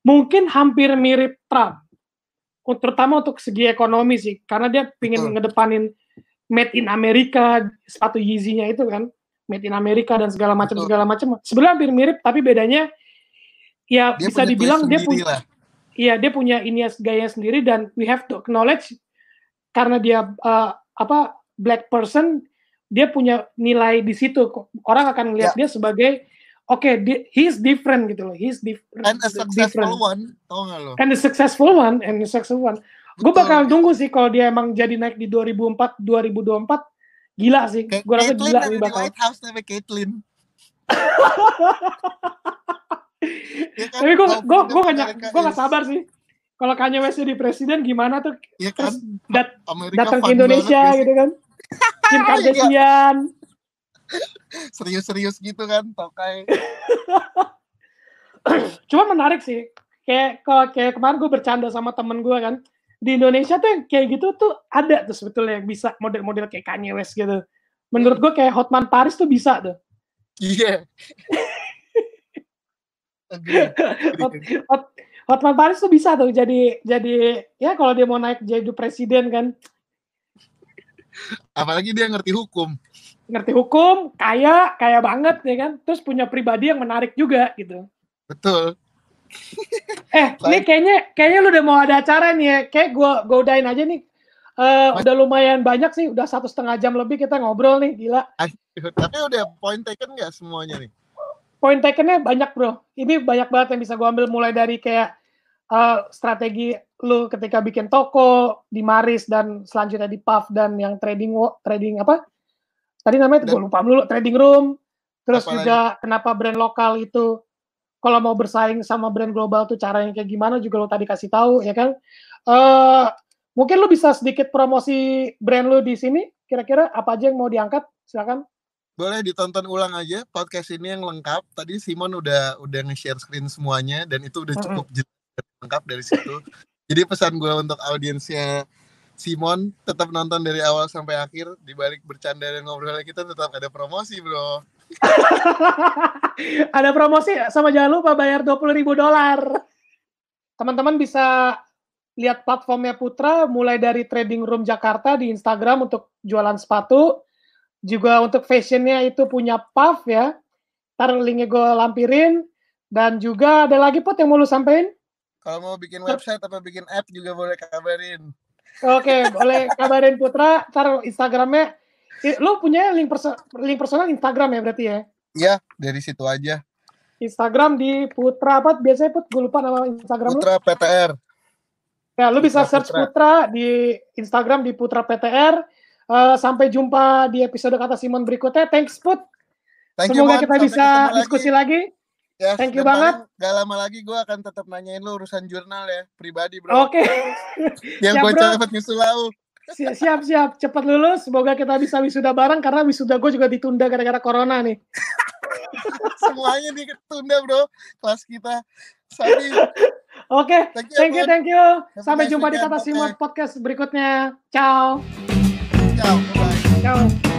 mungkin hampir mirip Trump. Terutama untuk segi ekonomi sih karena dia pingin Betul. ngedepanin made in Amerika sepatu Yeezy-nya itu kan made in Amerika dan segala macam segala macam. Sebenarnya hampir mirip tapi bedanya ya dia bisa dibilang dia punya iya dia punya ini gaya sendiri dan we have to acknowledge karena dia uh, apa black person dia punya nilai di situ. Orang akan melihat yeah. dia sebagai oke okay, he's different gitu loh he's different and a successful different. one tau gak lo? And a successful one and a successful one. Gue bakal tunggu sih kalau dia emang jadi naik di 2004 2024 gila sih. Gue rasa gila nih bakal. White House tapi Caitlyn. [LAUGHS] Ya kan? tapi gue gue gue gak gue gak sabar sih kalau Kanye West jadi presiden gimana tuh? Iya kan? dat datang ke Indonesia gitu kan. [LAUGHS] Kim iya. Kardashian. Serius-serius gitu kan, tokai. [LAUGHS] Cuma menarik sih. Kayak kalau kayak kemarin gue bercanda sama temen gue kan. Di Indonesia tuh yang kayak gitu tuh ada tuh sebetulnya yang bisa model-model kayak Kanye West gitu. Menurut gue kayak Hotman Paris tuh bisa tuh. Iya. [LAUGHS] Hot, Hot, Hotman Paris tuh bisa tuh jadi jadi ya kalau dia mau naik jadi presiden kan. Apalagi dia ngerti hukum. Ngerti hukum, kaya, kaya banget ya kan. Terus punya pribadi yang menarik juga gitu. Betul. [LAUGHS] eh, ini kayaknya kayaknya lu udah mau ada acara nih ya. Kayak gua gua udahin aja nih. Uh, udah lumayan banyak sih, udah satu setengah jam lebih kita ngobrol nih, gila. Tapi udah point taken nggak semuanya nih? Point takennya banyak bro. Ini banyak banget yang bisa gue ambil mulai dari kayak uh, strategi lu ketika bikin toko di Maris dan selanjutnya di Puff dan yang trading trading apa? Tadi namanya gue lupa dulu trading room. Terus juga lagi? kenapa brand lokal itu kalau mau bersaing sama brand global tuh cara yang kayak gimana juga lo tadi kasih tahu ya kan. Uh, Mungkin lu bisa sedikit promosi brand lu di sini. Kira-kira apa aja yang mau diangkat? Silakan. Boleh ditonton ulang aja podcast ini yang lengkap. Tadi Simon udah udah nge-share screen semuanya dan itu udah cukup mm -hmm. lengkap dari situ. Jadi pesan gue untuk audiensnya Simon tetap nonton dari awal sampai akhir. Di balik bercanda dan ngobrolnya kita tetap ada promosi, bro. [LAUGHS] ada promosi sama jangan lupa bayar 20 ribu dolar. Teman-teman bisa lihat platformnya Putra mulai dari Trading Room Jakarta di Instagram untuk jualan sepatu, juga untuk fashionnya itu punya Puff ya. Ntar linknya gue lampirin. Dan juga ada lagi pot yang mau lu sampein? Kalau mau bikin website atau bikin app juga boleh kabarin. Oke, boleh kabarin Putra. Ntar Instagramnya, lu punya link, perso link personal Instagram ya berarti ya? Iya, dari situ aja. Instagram di Putra apa? Biasanya Put, gue lupa nama Instagram Putra lu. PTR. Ya, lu bisa search Putra. Putra di Instagram di Putra PTR. Uh, sampai jumpa di episode kata Simon berikutnya. Thanks Put. Thank Semoga you, kita sampai bisa diskusi lagi. lagi. Yes, Thank you banget. Gak lama lagi gue akan tetap nanyain lu urusan jurnal ya, pribadi bro. Oke. Okay. [LAUGHS] Yang gue cepet nyusul lau. Siap, siap, cepat lulus. Semoga kita bisa wisuda bareng karena wisuda gue juga ditunda gara-gara corona nih. [LAUGHS] Semuanya ditunda bro, kelas kita. Sabi. Oke, okay. thank you, thank you. Sampai jumpa di Kata Simon podcast berikutnya. Ciao. Ciao, bye. Ciao.